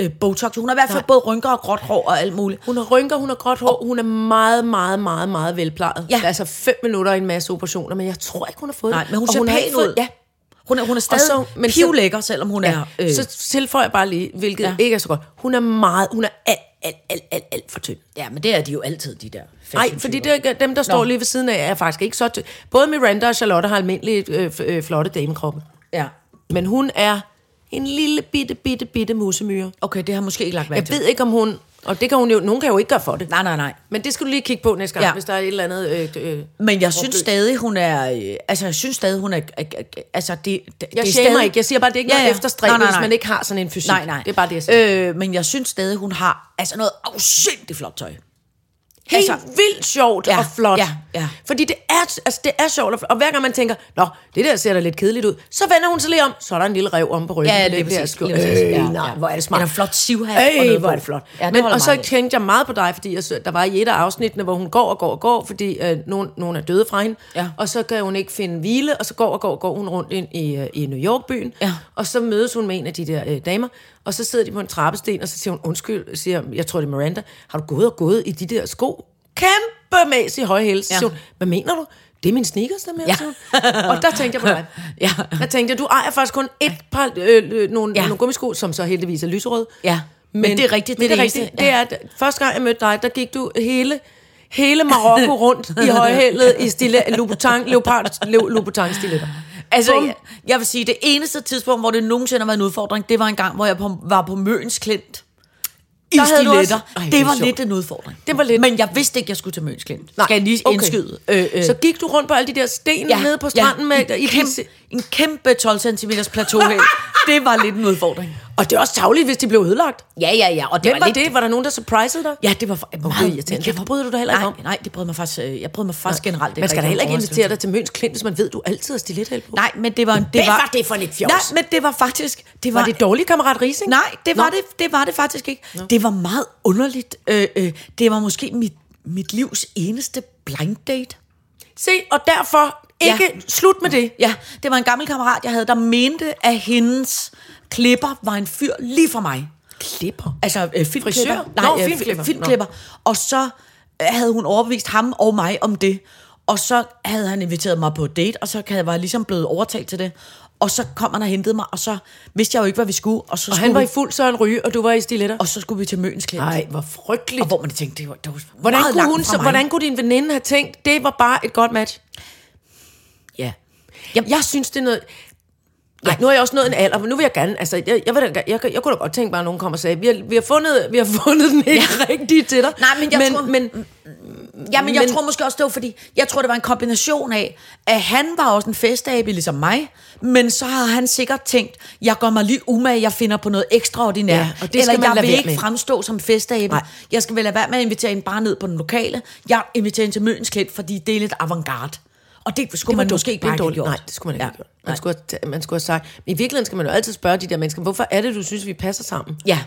Speaker 4: øh, botox. Hun har i hvert fald både rynker og gråt hår og alt muligt.
Speaker 3: Hun har rynker, hun har gråt hår, hun er meget, meget, meget, meget velplejet.
Speaker 4: Ja.
Speaker 3: Altså fem minutter i en masse operationer, men jeg tror ikke, hun har fået
Speaker 4: Nej,
Speaker 3: det.
Speaker 4: men hun
Speaker 3: Og
Speaker 4: ser
Speaker 3: har
Speaker 4: pæn ud.
Speaker 3: Ja.
Speaker 4: Hun er, hun er stadig
Speaker 3: så- men
Speaker 4: pivlækker, selvom hun
Speaker 3: ja.
Speaker 4: er... Øh,
Speaker 3: Så tilføjer jeg bare lige, hvilket
Speaker 4: Ja.
Speaker 3: ikke er så godt. Hun er meget, hun er alt, alt, alt, alt, alt for tynd.
Speaker 4: ja, men det er de jo altid, de der
Speaker 3: Nej, fordi det, dem, der står
Speaker 4: Nå.
Speaker 3: lige ved siden af, er faktisk ikke så tynd. Både Miranda og Charlotte har almindelige øh, øh, flotte damekroppe.
Speaker 4: Ja.
Speaker 3: Men hun er en lille bitte, bitte, bitte musemyre.
Speaker 4: Okay, det har jeg måske ikke lagt mærke
Speaker 3: Jeg
Speaker 4: til.
Speaker 3: ved ikke, om hun... Og det kan hun jo... Nogen kan jo ikke gøre for det.
Speaker 4: Nej, nej, nej.
Speaker 3: Men det skal du lige kigge på næste gang,
Speaker 4: Ja.
Speaker 3: ja. hvis der er et eller andet... Øh, øh,
Speaker 4: Men jeg synes stadig, hun er... øh, Altså, jeg synes stadig, hun er... øh, øh, Altså, det, det,
Speaker 3: Jeg
Speaker 4: det er
Speaker 3: shamer
Speaker 4: stadig,
Speaker 3: ikke. Jeg siger bare, det er ikke ja, noget efterstræbende, hvis man ikke har sådan en fysik.
Speaker 4: Nej, nej.
Speaker 3: Det er bare det, jeg siger.
Speaker 4: Øh, men jeg synes stadig, hun har altså noget afsindigt flot tøj.
Speaker 3: Helt
Speaker 4: altså-
Speaker 3: vildt sjovt
Speaker 4: Ja,
Speaker 3: og flot.
Speaker 4: ja, ja.
Speaker 3: Fordi det er, altså, det er sjovt, og flot. og hver gang man tænker, nå, det der ser da lidt kedeligt ud, så vender hun sig lige om, så er der en lille rev om på ryggen.
Speaker 4: Ja, præcis,
Speaker 3: skjorte.
Speaker 4: lige præcis.
Speaker 3: Øh,
Speaker 4: Ja, ja.
Speaker 3: hvor er det smart.
Speaker 4: En flot sivhat noget
Speaker 3: hvor er det flot.
Speaker 4: Ja, det
Speaker 3: Men, og så tænkte jeg meget på dig, fordi jeg, så- der var i et af afsnittene, hvor hun går og går og går, fordi øh, nogen, nogen er døde fra hende,
Speaker 4: Ja.
Speaker 3: og så kan hun ikke finde hvile, og så går og går og går hun rundt ind i, øh, i New York-byen,
Speaker 4: Ja.
Speaker 3: og så mødes hun med en af de der øh, damer, og så sidder de på en trappesten, og så siger hun, undskyld, siger, jeg tror det er Miranda, har du gået og gået i de der sko? Kæmpe mæs i høje hæls.
Speaker 4: Ja.
Speaker 3: Ja. Siger hun, hvad mener du? Det er min sneakers, der med,
Speaker 4: Ja.
Speaker 3: ja. Og der tænkte jeg på [LAUGHS] dig.
Speaker 4: Ja.
Speaker 3: Jeg tænkte, du ejer faktisk kun et par, øh, øh, nogle,
Speaker 4: Ja.
Speaker 3: ja. nogle gummisko, som så heldigvis er lyserøde.
Speaker 4: Ja. Men det er rigtigt,
Speaker 3: Men
Speaker 4: det
Speaker 3: det
Speaker 4: er det
Speaker 3: rigtigt.
Speaker 4: eneste,
Speaker 3: Det er, at første gang jeg mødte dig, der gik du hele, hele Marokko rundt i højhældet i stille, Louboutin, leopard, le, Louboutin stiletter.
Speaker 4: Altså,
Speaker 3: Bum.
Speaker 4: jeg, jeg vil sige, det eneste tidspunkt, hvor det nogensinde har været en udfordring, det var en gang, hvor jeg på, var på Møns Klint. I
Speaker 3: Der havde
Speaker 4: stiletter.
Speaker 3: også- Ej,
Speaker 4: det var
Speaker 3: sjovt.
Speaker 4: lidt en udfordring.
Speaker 3: Det var lidt-
Speaker 4: Men jeg vidste ikke, jeg skulle til Møns Klint. Skal jeg lige indskyde. Øh, øh,
Speaker 3: Så gik du rundt på alle de der sten ja, nede på stranden
Speaker 4: ja,
Speaker 3: med... I
Speaker 4: kæmpe, en kæmpe 12 cm plateauhæld. det var lidt en udfordring.
Speaker 3: og det er også tavligt, hvis de blev ødelagt.
Speaker 4: Ja, ja, ja. Og det
Speaker 3: Hvem
Speaker 4: var
Speaker 3: var
Speaker 4: lidt,
Speaker 3: det? Var der nogen, der surprisede dig?
Speaker 4: Ja, det var for, meget
Speaker 3: irriterende.
Speaker 4: men
Speaker 3: Det forbryder du dig heller ikke
Speaker 4: nej,
Speaker 3: om.
Speaker 4: Nej, det brød mig faktisk, øh, jeg brød mig faktisk generelt. ikke
Speaker 3: Man skal da heller ikke invitere dig til Møns Klint, hvis man ved, du altid har stilethæld på.
Speaker 4: Nej, men det var... Det
Speaker 3: Hvad var det for et fjos?
Speaker 4: Nej, men det var faktisk... Det
Speaker 3: Var det dårlig kammerat Rising?
Speaker 4: Nej, det var,
Speaker 3: Nå.
Speaker 4: det, det var det faktisk ikke. Det var meget underligt. Øh, øh, det var måske mit, mit livs eneste blind date.
Speaker 3: Se, og derfor ikke
Speaker 4: Ja.
Speaker 3: slut med det.
Speaker 4: Ja, det var en gammel kammerat, jeg havde, der mente, at hendes klipper var en fyr lige for mig.
Speaker 3: Klipper.
Speaker 4: Altså øh, filmklipper. Nej,
Speaker 3: Nå,
Speaker 4: øh,
Speaker 3: filmklipper.
Speaker 4: filmklipper. filmklipper. Og så øh, havde hun overbevist ham og mig om det. Og så havde han inviteret mig på et date, og så havde jeg var ligesom blevet overtalt til det. Og så kom han og hentede mig, og så vidste jeg jo ikke, hvad vi skulle. Og, så
Speaker 3: Og han var
Speaker 4: vi,
Speaker 3: i fuld Søren Ryge, og du var i stiletter.
Speaker 4: og så skulle vi til Møns Klint.
Speaker 3: Nej, hvor frygteligt.
Speaker 4: Og hvor man tænkte, det var, det var
Speaker 3: Hvordan kunne, hun, så, hvordan kunne din veninde have tænkt, det var bare et godt match?
Speaker 4: Ja.
Speaker 3: Jeg, synes, det er noget... Ja, nu er jeg også nået en alder, men nu vil jeg gerne, altså, jeg, jeg, vil da, jeg, jeg, jeg kunne da godt tænke bare, at nogen kommer og sagde, vi har, vi har, fundet, vi har fundet den ikke ja. rigtige til dig.
Speaker 4: Nej, men jeg
Speaker 3: men,
Speaker 4: tror-
Speaker 3: Men,
Speaker 4: Ja, men jeg
Speaker 3: Men-
Speaker 4: tror måske også, det var fordi, jeg tror, det var en kombination af, at han var også en festabe, ligesom mig, men så har han sikkert tænkt, jeg går mig lige umage, jeg finder på noget ekstraordinært.
Speaker 3: Ja, og det skal
Speaker 4: Eller
Speaker 3: man
Speaker 4: jeg vil ikke
Speaker 3: med.
Speaker 4: fremstå som festabe.
Speaker 3: Nej.
Speaker 4: Jeg skal vel lade være med at invitere en bare ned på den lokale. Jeg inviterer en til Møns Klint, fordi det er lidt avantgarde. Og det skulle
Speaker 3: det
Speaker 4: man
Speaker 3: dumt.
Speaker 4: måske ikke bare
Speaker 3: dårligt.
Speaker 4: gjort.
Speaker 3: Nej, det skulle man ikke
Speaker 4: Ja.
Speaker 3: have gjort. Man skulle, have, man skulle have sagt, men i virkeligheden skal man jo altid spørge de der mennesker, hvorfor er det, du synes, vi passer sammen?
Speaker 4: Ja,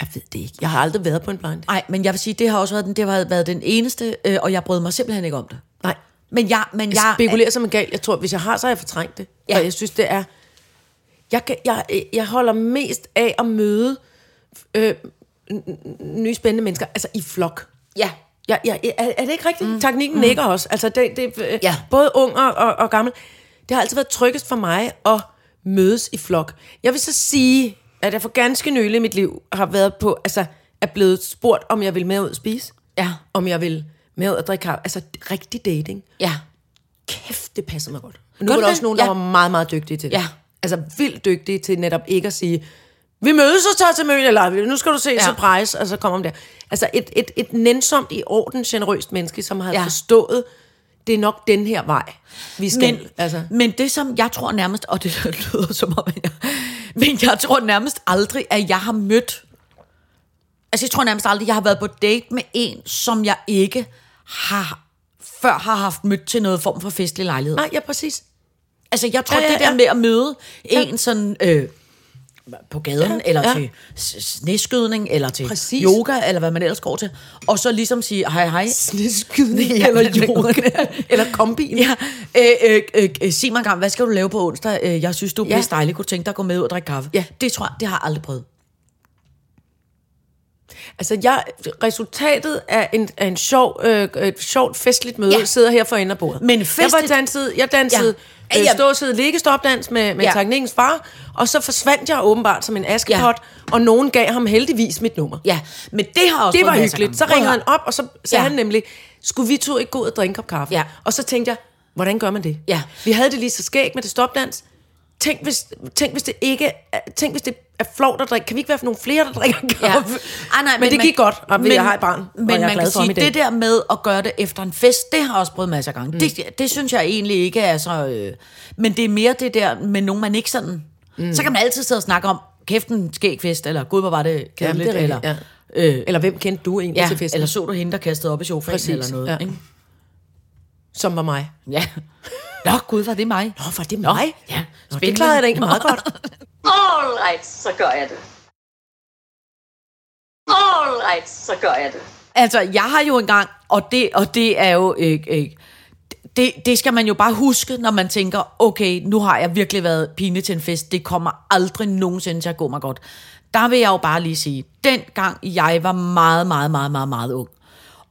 Speaker 3: Jeg ved det ikke. Jeg har aldrig været på en blind.
Speaker 4: nej, men jeg vil sige, det har også været den, det har været den eneste, øh, og jeg brød mig simpelthen ikke om det.
Speaker 3: Nej.
Speaker 4: Men jeg, men
Speaker 3: Jeg
Speaker 4: jeg,
Speaker 3: spekulerer som en gal. Jeg tror, hvis jeg har, så har jeg fortrængt det.
Speaker 4: Ja.
Speaker 3: Og jeg synes, det er... Jeg, kan, jeg, jeg holder mest af at møde øh, nye spændende mennesker, altså i flok.
Speaker 4: ja,
Speaker 3: Ja, ja, er, er det ikke rigtigt? Mm. Teknikken mm. nikker også. Altså, det, det, øh,
Speaker 4: Ja.
Speaker 3: Både ung og, og, og gammel. Det har altid været tryggest for mig at mødes i flok. Jeg vil så sige, at jeg for ganske nylig i mit liv har været på, altså er blevet spurgt, om jeg vil med ud at spise.
Speaker 4: Ja.
Speaker 3: Om jeg vil med ud at drikke kaffe. Altså rigtig dating.
Speaker 4: ja.
Speaker 3: Kæft, det passer mig godt. Nu
Speaker 4: Gør
Speaker 3: var
Speaker 4: det
Speaker 3: der også nogen, der
Speaker 4: Ja.
Speaker 3: var meget, meget dygtige til det.
Speaker 4: Ja.
Speaker 3: Altså vildt dygtige til netop ikke at sige, vi mødes og tager til møn, eller nu skal du se
Speaker 4: Ja.
Speaker 3: ja. surprise, og så kommer om der. Altså et, et, et nænsomt i orden, generøst menneske, som har
Speaker 4: Ja.
Speaker 3: ja. forstået, det er nok den her vej, vi skal.
Speaker 4: Men,
Speaker 3: altså.
Speaker 4: men det som jeg tror nærmest, og det [LAUGHS] lyder som om, jeg, men jeg tror nærmest aldrig, at jeg har mødt, altså jeg tror nærmest aldrig, at jeg har været på date med en, som jeg ikke har før har haft mødt til noget form for festlig lejlighed.
Speaker 3: Nej, ja, præcis.
Speaker 4: Altså jeg tror,
Speaker 3: Ja, ja,
Speaker 4: det der
Speaker 3: ja.
Speaker 4: med at møde en sådan... Øh, på gaden, ja, eller
Speaker 3: ja.
Speaker 4: til sneskydning, eller til
Speaker 3: Præcis.
Speaker 4: yoga, eller hvad man ellers går til. Og så ligesom sige, hej hej.
Speaker 3: Sneskydning [LAUGHS]
Speaker 4: Ja,
Speaker 3: eller yoga, [LAUGHS] eller kombin.
Speaker 4: Ja, øh, øh, øh, sig mig engang, hvad skal du lave på onsdag? Øh, jeg synes, du er
Speaker 3: Ja.
Speaker 4: ja. dejlig. Kunne tænke dig at gå med ud og drikke kaffe.
Speaker 3: Ja.
Speaker 4: Det tror jeg, det har jeg aldrig prøvet.
Speaker 3: Altså, jeg, resultatet af en, af en sjov, øh, et sjovt festligt møde,
Speaker 4: Ja.
Speaker 3: sidder her for enden af bordet.
Speaker 4: Men
Speaker 3: Jeg
Speaker 4: festligt-
Speaker 3: var danset, jeg dansede,
Speaker 4: Ja.
Speaker 3: øh, stå og sidde liggestopdans med, med
Speaker 4: Ja.
Speaker 3: teknikkens far, og så forsvandt jeg åbenbart som en askepot,
Speaker 4: Ja.
Speaker 3: og nogen gav ham heldigvis mit nummer.
Speaker 4: Ja, men det har også
Speaker 3: Det var hyggeligt. Så ringede han op, og så sagde
Speaker 4: ja.
Speaker 3: han nemlig, skulle vi to ikke gå ud og drikke en kop kaffe?
Speaker 4: Ja.
Speaker 3: Og så tænkte jeg, hvordan gør man det?
Speaker 4: Ja.
Speaker 3: Vi havde det lige så skægt med det stopdans. Tænk hvis, tænk, hvis det ikke er, tænk, hvis det er flovt at drikke. Kan vi ikke være for nogle flere, der drikker kaffe?
Speaker 4: Ja. Ej, nej,
Speaker 3: men, det
Speaker 4: man-
Speaker 3: gik godt, og
Speaker 4: men,
Speaker 3: jeg har et barn,
Speaker 4: Men
Speaker 3: og jeg
Speaker 4: man kan sige, det der med at gøre det efter en fest, det har jeg også prøvet masser af gange. Mm. Det, det synes jeg egentlig ikke er så... Øh, men det er mere det der med nogen, man ikke sådan... Mm. Så kan man altid sidde og snakke om, kæft en skægfest, eller gud, hvor var det kedeligt,
Speaker 3: det er
Speaker 4: eller...
Speaker 3: rigtigt,
Speaker 4: Øh,
Speaker 3: Eller hvem kendte du egentlig
Speaker 4: ja,
Speaker 3: til festen?
Speaker 4: eller så du hende, der kastede op i sofaen,
Speaker 3: Præcis,
Speaker 4: eller noget.
Speaker 3: ja.
Speaker 4: Ikke?
Speaker 3: Som var mig.
Speaker 4: Ja. Nå, gud, var det mig?
Speaker 3: Nå, var det mig?
Speaker 4: Ja,
Speaker 3: Nå, det klarede jeg da egentlig meget godt.
Speaker 2: All right, så gør jeg det. All right, så gør jeg det.
Speaker 4: Altså, jeg har jo engang, og det, og det er jo... Øh, øh, det, det skal man jo bare huske, når man tænker, okay, nu har jeg virkelig været pinlig til en fest. Det kommer aldrig nogensinde til at gå mig godt. Der vil jeg jo bare lige sige, dengang jeg var meget, meget, meget, meget, meget ung,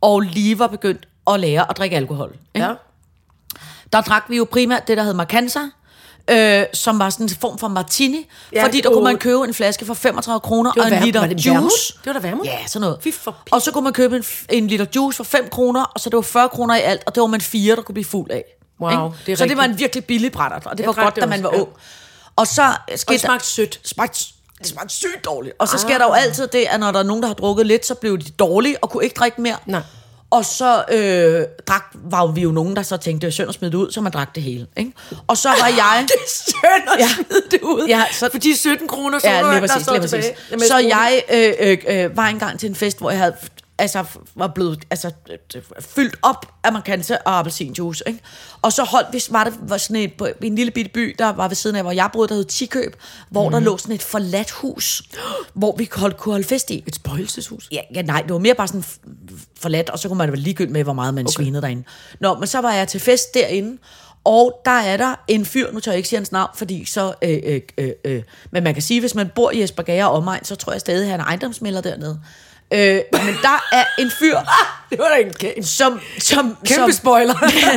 Speaker 4: og lige var begyndt at lære at drikke alkohol, ikke?
Speaker 3: Ja.
Speaker 4: der drak vi jo primært det, der hed Marcanza, øh, som var sådan en form for martini, ja, fordi der kunne man købe en flaske for 35 kroner og en
Speaker 3: Ver-
Speaker 4: liter
Speaker 3: var det
Speaker 4: juice.
Speaker 3: vermouth? Det var da vermouth?
Speaker 4: Ja, sådan noget. Og så kunne man købe en, en liter juice for 5 kroner, og så det var 40 kroner i alt, og det var man fire, der kunne blive fuld af.
Speaker 3: Wow,
Speaker 4: Ikke?
Speaker 3: det er
Speaker 4: så det var
Speaker 3: rigtigt.
Speaker 4: en virkelig billig brætter, og det
Speaker 3: Jeg
Speaker 4: var godt,
Speaker 3: det
Speaker 4: da man var
Speaker 3: ja.
Speaker 4: ung. Og så
Speaker 3: Og
Speaker 4: skete
Speaker 3: det smagte sødt.
Speaker 4: smagte, det smagte sygt dårligt. Og så sker der jo altid det, at når der er nogen, der har drukket lidt, så blev de dårlige og kunne ikke drikke mere.
Speaker 3: Nej.
Speaker 4: Og så øh, drak, var vi jo nogen, der så tænkte, det er synd at smide det ud, så man drak det hele. Ikke? Og så var jeg... [LAUGHS]
Speaker 3: Det er synd at
Speaker 4: Ja.
Speaker 3: smide det ud.
Speaker 4: Ja, så-
Speaker 3: For de 17 kroner, så
Speaker 4: Ja, lige
Speaker 3: der står tilbage.
Speaker 4: Så jeg øh, øh, øh, var engang til en fest, hvor jeg havde altså, var blevet altså, fyldt op af markante og appelsinjuice. Ikke? Og så holdt vi, var det var sådan et, på en lille bitte by, der var ved siden af, hvor jeg boede, der hed Tikøb, hvor mm. der lå sådan et forladt hus, hvor vi holdt, kunne holde fest i.
Speaker 3: Et spøgelseshus.
Speaker 4: Ja, ja, nej, det var mere bare sådan forladt, og så kunne man vel ligegyldigt med, hvor meget man okay. svinede derinde. Nå, men så var jeg til fest derinde, og der er der en fyr, nu tør jeg ikke sige hans navn, fordi så, øh, øh, øh, øh, men man kan sige, hvis man bor i Esbergære og omegn, så tror jeg stadig, at han er ejendomsmælder dernede. Øh, men der er en fyr, [LAUGHS]
Speaker 3: Det var da en, en
Speaker 4: som, som,
Speaker 3: kæmpe
Speaker 4: som,
Speaker 3: spoiler.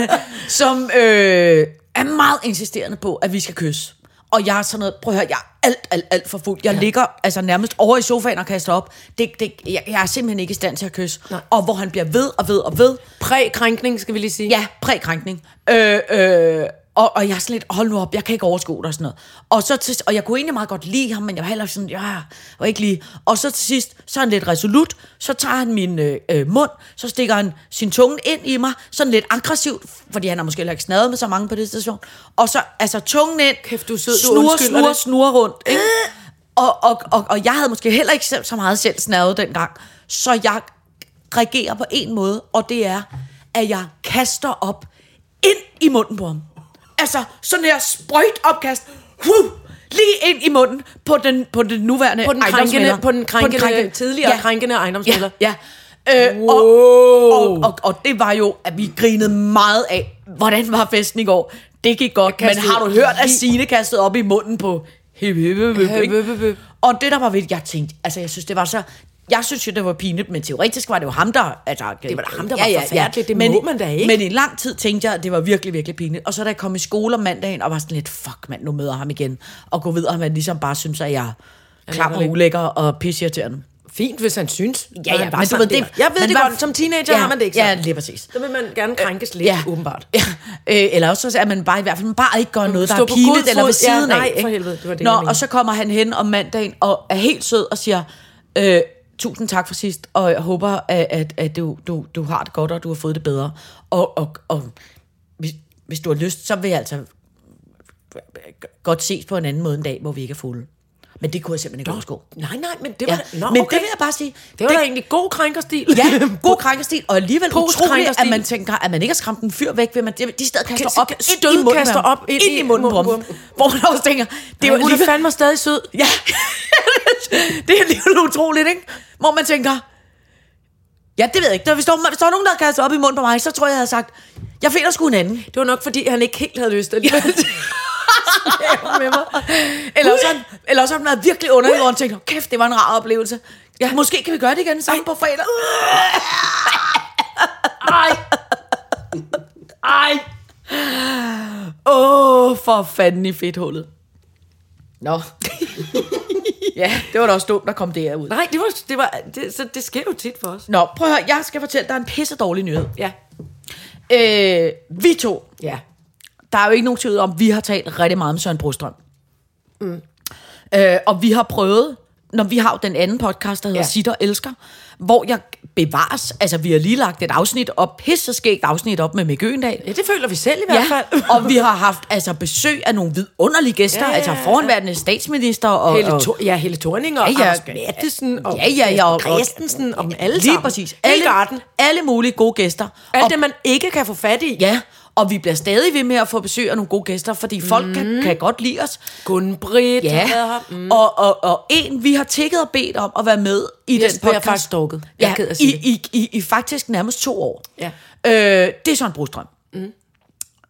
Speaker 3: [LAUGHS]
Speaker 4: som øh, er meget insisterende på, at vi skal kysse. Og jeg er sådan noget, prøv at høre, jeg er alt, alt, alt for fuld. Jeg ja. ligger altså nærmest over i sofaen og kaster op. Det, det, jeg, jeg er simpelthen ikke i stand til at kysse.
Speaker 3: Nej.
Speaker 4: Og hvor han bliver ved og ved og ved.
Speaker 3: Præ-krænkning, skal vi lige sige.
Speaker 4: Ja, prækrænkning. Øh, øh, og, og jeg er sådan lidt, hold nu op, jeg kan ikke overskue det og sådan noget. Og, så til, og jeg kunne egentlig meget godt lide ham, men jeg var heller sådan, ja, og ikke lige. Og så til sidst, så er han lidt resolut, så tager han min øh, øh, mund, så stikker han sin tunge ind i mig, sådan lidt aggressivt, fordi han har måske heller ikke snadet med så mange på det station. Og så, altså tungen ind,
Speaker 3: Kæft, du sød, du
Speaker 4: snurre,
Speaker 3: undskylder
Speaker 4: snurre,
Speaker 3: det.
Speaker 4: snurre rundt, ikke? Og, og, og, og jeg havde måske heller ikke selv så meget selv snadet dengang, så jeg reagerer på en måde, og det er, at jeg kaster op ind i munden på ham. Altså, sådan her sprøjt opkast. Huh, lige ind i munden på den, på den nuværende
Speaker 3: På den krænkende, på den krænkende,
Speaker 4: krænkende-
Speaker 3: tidligere
Speaker 4: ja,
Speaker 3: krænkende ejendomsmælder.
Speaker 4: Ja, ja. Øh, og, og, og, og det var jo, at vi grinede meget af, hvordan var festen i går. Det gik godt, men har du hørt, at Signe kastede op i munden på hip, hip, hip, hip,
Speaker 3: hip.
Speaker 4: Og det der var ved, jeg tænkte, altså jeg synes, det var så... Jeg synes jo, det var pinligt, men teoretisk var det jo ham, der... Altså,
Speaker 3: Det var da ham, der var forfærdelig. Det
Speaker 4: men,
Speaker 3: må man da ikke.
Speaker 4: Men i lang tid tænkte jeg, at det var virkelig, virkelig pinligt. Og så da jeg kom i skole om mandagen, og var sådan lidt, fuck mand, nu møder jeg ham igen. Og gå videre, at man ligesom bare synes, at jeg er klam og ulækker og pisseirriterende.
Speaker 3: Fint, hvis han synes.
Speaker 4: Ja, ja, men du ved, det.
Speaker 3: Jeg ved det
Speaker 4: hvad-
Speaker 3: godt, som teenager har man det ikke
Speaker 4: Ja,
Speaker 3: sådan.
Speaker 4: lige præcis.
Speaker 3: Så vil man gerne krænkes lidt,
Speaker 4: Ja.
Speaker 3: åbenbart.
Speaker 4: Ja, øh, eller også så er man bare i hvert fald bare ikke gør noget, der er pinligt eller ved
Speaker 3: Ja,
Speaker 4: siden
Speaker 3: nej,
Speaker 4: af.
Speaker 3: for
Speaker 4: ikke?
Speaker 3: helvede, det var det,
Speaker 4: Nå, og så kommer han hen om mandagen og er helt sød og siger, øh, tusind tak for sidst, og jeg håber, at, at, at du, du, du har det godt, og du har fået det bedre. Og, og, og hvis, hvis du har lyst, så vil jeg altså godt ses på en anden måde en dag, hvor vi ikke er fulde. Men det kunne jeg simpelthen ikke overskue.
Speaker 3: Nej, nej, men det var
Speaker 4: Ja.
Speaker 3: da... Nå,
Speaker 4: Men
Speaker 3: okay.
Speaker 4: det vil jeg bare sige.
Speaker 3: Det var da egentlig god krænkerstil.
Speaker 4: Ja, [LAUGHS] god krænkerstil, og alligevel utroligt, at man tænker, at man ikke har skræmt en fyr væk, ved man de, de stedet kaster op ind i munden ham.
Speaker 3: op ind
Speaker 4: ind
Speaker 3: i
Speaker 4: munden på ham. Hvor man også tænker, det er
Speaker 3: Det
Speaker 4: jo alligevel,
Speaker 3: fandme stadig sød.
Speaker 4: ja, [LAUGHS] det er alligevel utroligt, ikke? Hvor man tænker, ja, det ved jeg ikke, vi står, hvis der var nogen, der havde kastet op i munden på mig, så tror jeg, jeg havde sagt, jeg finder sgu en anden.
Speaker 3: Det var nok, fordi han ikke helt havde lyst alligevel. [LAUGHS] [LAUGHS] med mig.
Speaker 4: Eller også, han, eller også har han været virkelig underlig, hvor han tænker, kæft, det var en rar oplevelse. Ja, måske kan vi gøre det igen sammen på fredag.
Speaker 3: Ej. Ej.
Speaker 4: Åh, oh, for fanden i fedthullet. Nå. [LAUGHS] ja, det var da også dumt, der kom det her ud.
Speaker 3: Nej, det, var, det, var, det, så det sker jo tit for os.
Speaker 4: Nå, prøv at høre, jeg skal fortælle dig en pisse dårlig nyhed.
Speaker 3: Ja.
Speaker 4: Øh, vi to,
Speaker 3: Ja.
Speaker 4: Der er jo ikke nogen tvivl om, vi har talt rigtig meget om Søren Brostrøm. Mm. Øh, og vi har prøvet, når vi har jo den anden podcast, der hedder
Speaker 3: Ja.
Speaker 4: Sitter Elsker, hvor jeg bevares, altså vi har lige lagt et afsnit op, pisseskægt afsnit op med Mikke Øgendal.
Speaker 3: ja, det føler vi selv i hvert
Speaker 4: Ja,
Speaker 3: fald.
Speaker 4: og vi har haft altså besøg af nogle vidunderlige gæster,
Speaker 3: Ja,
Speaker 4: ja,
Speaker 3: ja,
Speaker 4: altså foranværende statsminister og,
Speaker 3: Helle,
Speaker 4: og
Speaker 3: to, ja, Helle Thorning og
Speaker 4: Ja, ja.
Speaker 3: Anders Mattesen og
Speaker 4: Ja, ja, ja, og- og-
Speaker 3: Christensen og dem alle
Speaker 4: lige
Speaker 3: sammen.
Speaker 4: præcis alle, alle mulige gode gæster.
Speaker 3: Alt
Speaker 4: og,
Speaker 3: det, man ikke kan få fat i.
Speaker 4: Ja, og vi bliver stadig ved med at få besøg af nogle gode gæster, fordi folk
Speaker 3: Mhm.
Speaker 4: kan, kan godt lide os.
Speaker 3: Har været
Speaker 4: Ja,
Speaker 3: her. Mm.
Speaker 4: og, og, og en, vi har tækket og bedt om at være med i
Speaker 3: Yes,
Speaker 4: den
Speaker 3: det er
Speaker 4: podcast.
Speaker 3: faktisk stalket. Jeg er
Speaker 4: Ja,
Speaker 3: ked at
Speaker 4: i,
Speaker 3: sige
Speaker 4: i, i, i faktisk nærmest to år.
Speaker 3: Ja.
Speaker 4: Øh, det er Søren Brostrøm. Mm.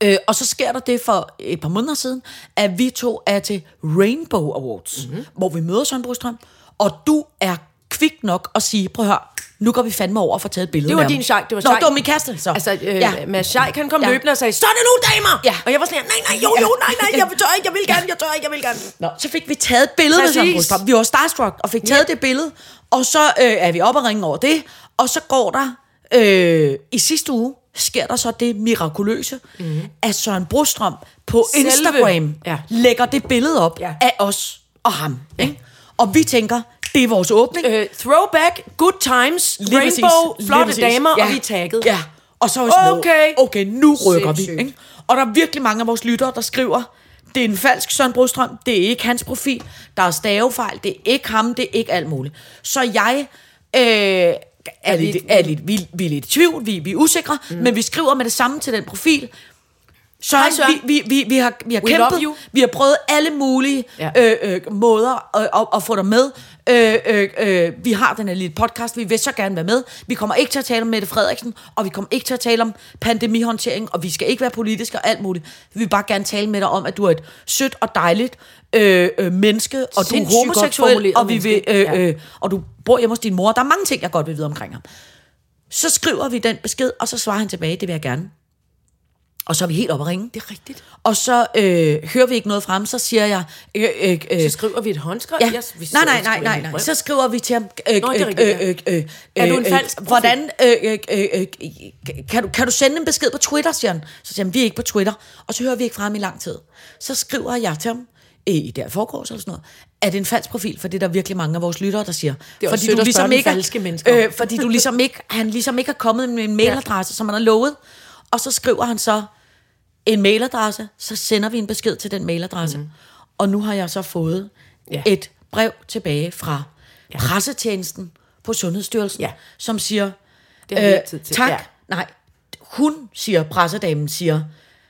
Speaker 4: Øh, og så sker der det for et par måneder siden, at vi to er til Rainbow Awards, mm-hmm. hvor vi møder Søren Brostrøm, og du er kvik nok at sige, prøv at høre, nu går vi fandme over og får taget et billede
Speaker 3: Det var
Speaker 4: med
Speaker 3: din
Speaker 4: ham."
Speaker 3: Scheik, det var
Speaker 4: Nå,
Speaker 3: Scheik.
Speaker 4: det var min kæreste, så.
Speaker 3: Altså, øh, ja.
Speaker 4: ja.
Speaker 3: Mads Scheik, han kom ja.
Speaker 4: Ja.
Speaker 3: løbende og sagde, så er det nu, damer!
Speaker 4: Ja.
Speaker 3: Og jeg var sådan her, nej, nej, jo, jo, nej, nej, jeg tør ikke, jeg vil gerne, jeg tør ikke, jeg vil gerne.
Speaker 4: Nå, så fik vi taget et billede med Søren
Speaker 3: Præcis.
Speaker 4: Brostrøm. Vi var starstruck og fik taget det billede, og så øh, er vi oppe og ringe over det, og så går der, øh, i sidste uge, sker der så det mirakuløse, mm. at Søren Brostrøm på
Speaker 3: Selve-
Speaker 4: Instagram
Speaker 3: Ja.
Speaker 4: lægger det billede op
Speaker 3: Ja.
Speaker 4: ja. af os og ham. Ikke? Og vi tænker, det er vores åbning.
Speaker 3: Øh, throwback, good times,
Speaker 4: Lige
Speaker 3: rainbow,
Speaker 4: præcis.
Speaker 3: flotte damer,
Speaker 4: ja.
Speaker 3: og vi er tagget.
Speaker 4: Ja, og så er sådan noget,
Speaker 3: Okay.
Speaker 4: okay, nu rykker
Speaker 3: Sindssygt.
Speaker 4: vi. Ikke? Og der er virkelig mange af vores lyttere, der skriver, det er en falsk Søren Brostrøm, det er ikke hans profil, der er stavefejl, det er ikke ham, det er ikke alt muligt. Så jeg øh, er, lidt, er lidt, vi, vi er lidt i tvivl, vi, vi er usikre, mm. men vi skriver med det samme til den profil. Søren,
Speaker 3: Hej, Søren.
Speaker 4: Vi, vi, vi, vi har, vi har
Speaker 3: We
Speaker 4: kæmpet, vi har prøvet alle mulige
Speaker 3: Ja.
Speaker 4: øh, øh, måder at, at, at få dig med. Øh, øh, øh, vi har den her lille podcast, vi vil så gerne være med. Vi kommer ikke til at tale om Mette Frederiksen, og vi kommer ikke til at tale om pandemihåndtering, og vi skal ikke være politiske og alt muligt. Vi vil bare gerne tale med dig om, at du er et sødt og dejligt øh, øh, menneske, og du er
Speaker 3: Sindssygt
Speaker 4: homoseksuel, og, vi vil, øh,
Speaker 3: Ja.
Speaker 4: øh, og du bor hjemme hos din mor. Der er mange ting, jeg godt vil vide omkring ham. Så skriver vi den besked, og så svarer han tilbage, det vil jeg gerne. Og så er vi helt oppe at ringe.
Speaker 3: Det er rigtigt.
Speaker 4: Og så øh, hører vi ikke noget frem, så siger jeg... Øh, øh, øh,
Speaker 3: Så skriver vi et håndskrev.
Speaker 4: Ja.
Speaker 3: Jeg- vi
Speaker 4: nej, nej, nej, nej, nej. Så skriver vi til ham... Øh,
Speaker 3: Nå, det er
Speaker 4: øh,
Speaker 3: rigtigt, ja.
Speaker 4: øh, øh, øh,
Speaker 3: Er du en falsk profil?
Speaker 4: Hvordan... Øh, øh, øh, kan, du, kan du sende en besked på Twitter, siger han. Så siger han, vi er ikke på Twitter. Og så hører vi ikke fra ham i lang tid. Så skriver jeg til ham, i der foregårs eller sådan noget, er det en falsk profil, for det er der virkelig mange af vores lyttere, der siger.
Speaker 3: Det er sødt at spørge den falske mennesker.
Speaker 4: øh, fordi du ligesom ikke, han ligesom ikke har kommet med en mailadresse, som han har lovet. Og så skriver han så en mailadresse, så sender vi en besked til den mailadresse. Mm. Og nu har jeg så fået
Speaker 3: Ja.
Speaker 4: et brev tilbage fra ja. pressetjenesten på Sundhedsstyrelsen,
Speaker 3: Ja.
Speaker 4: som siger,
Speaker 3: Det har tid til.
Speaker 4: tak,
Speaker 3: Ja.
Speaker 4: ja. nej, hun siger, pressedamen siger,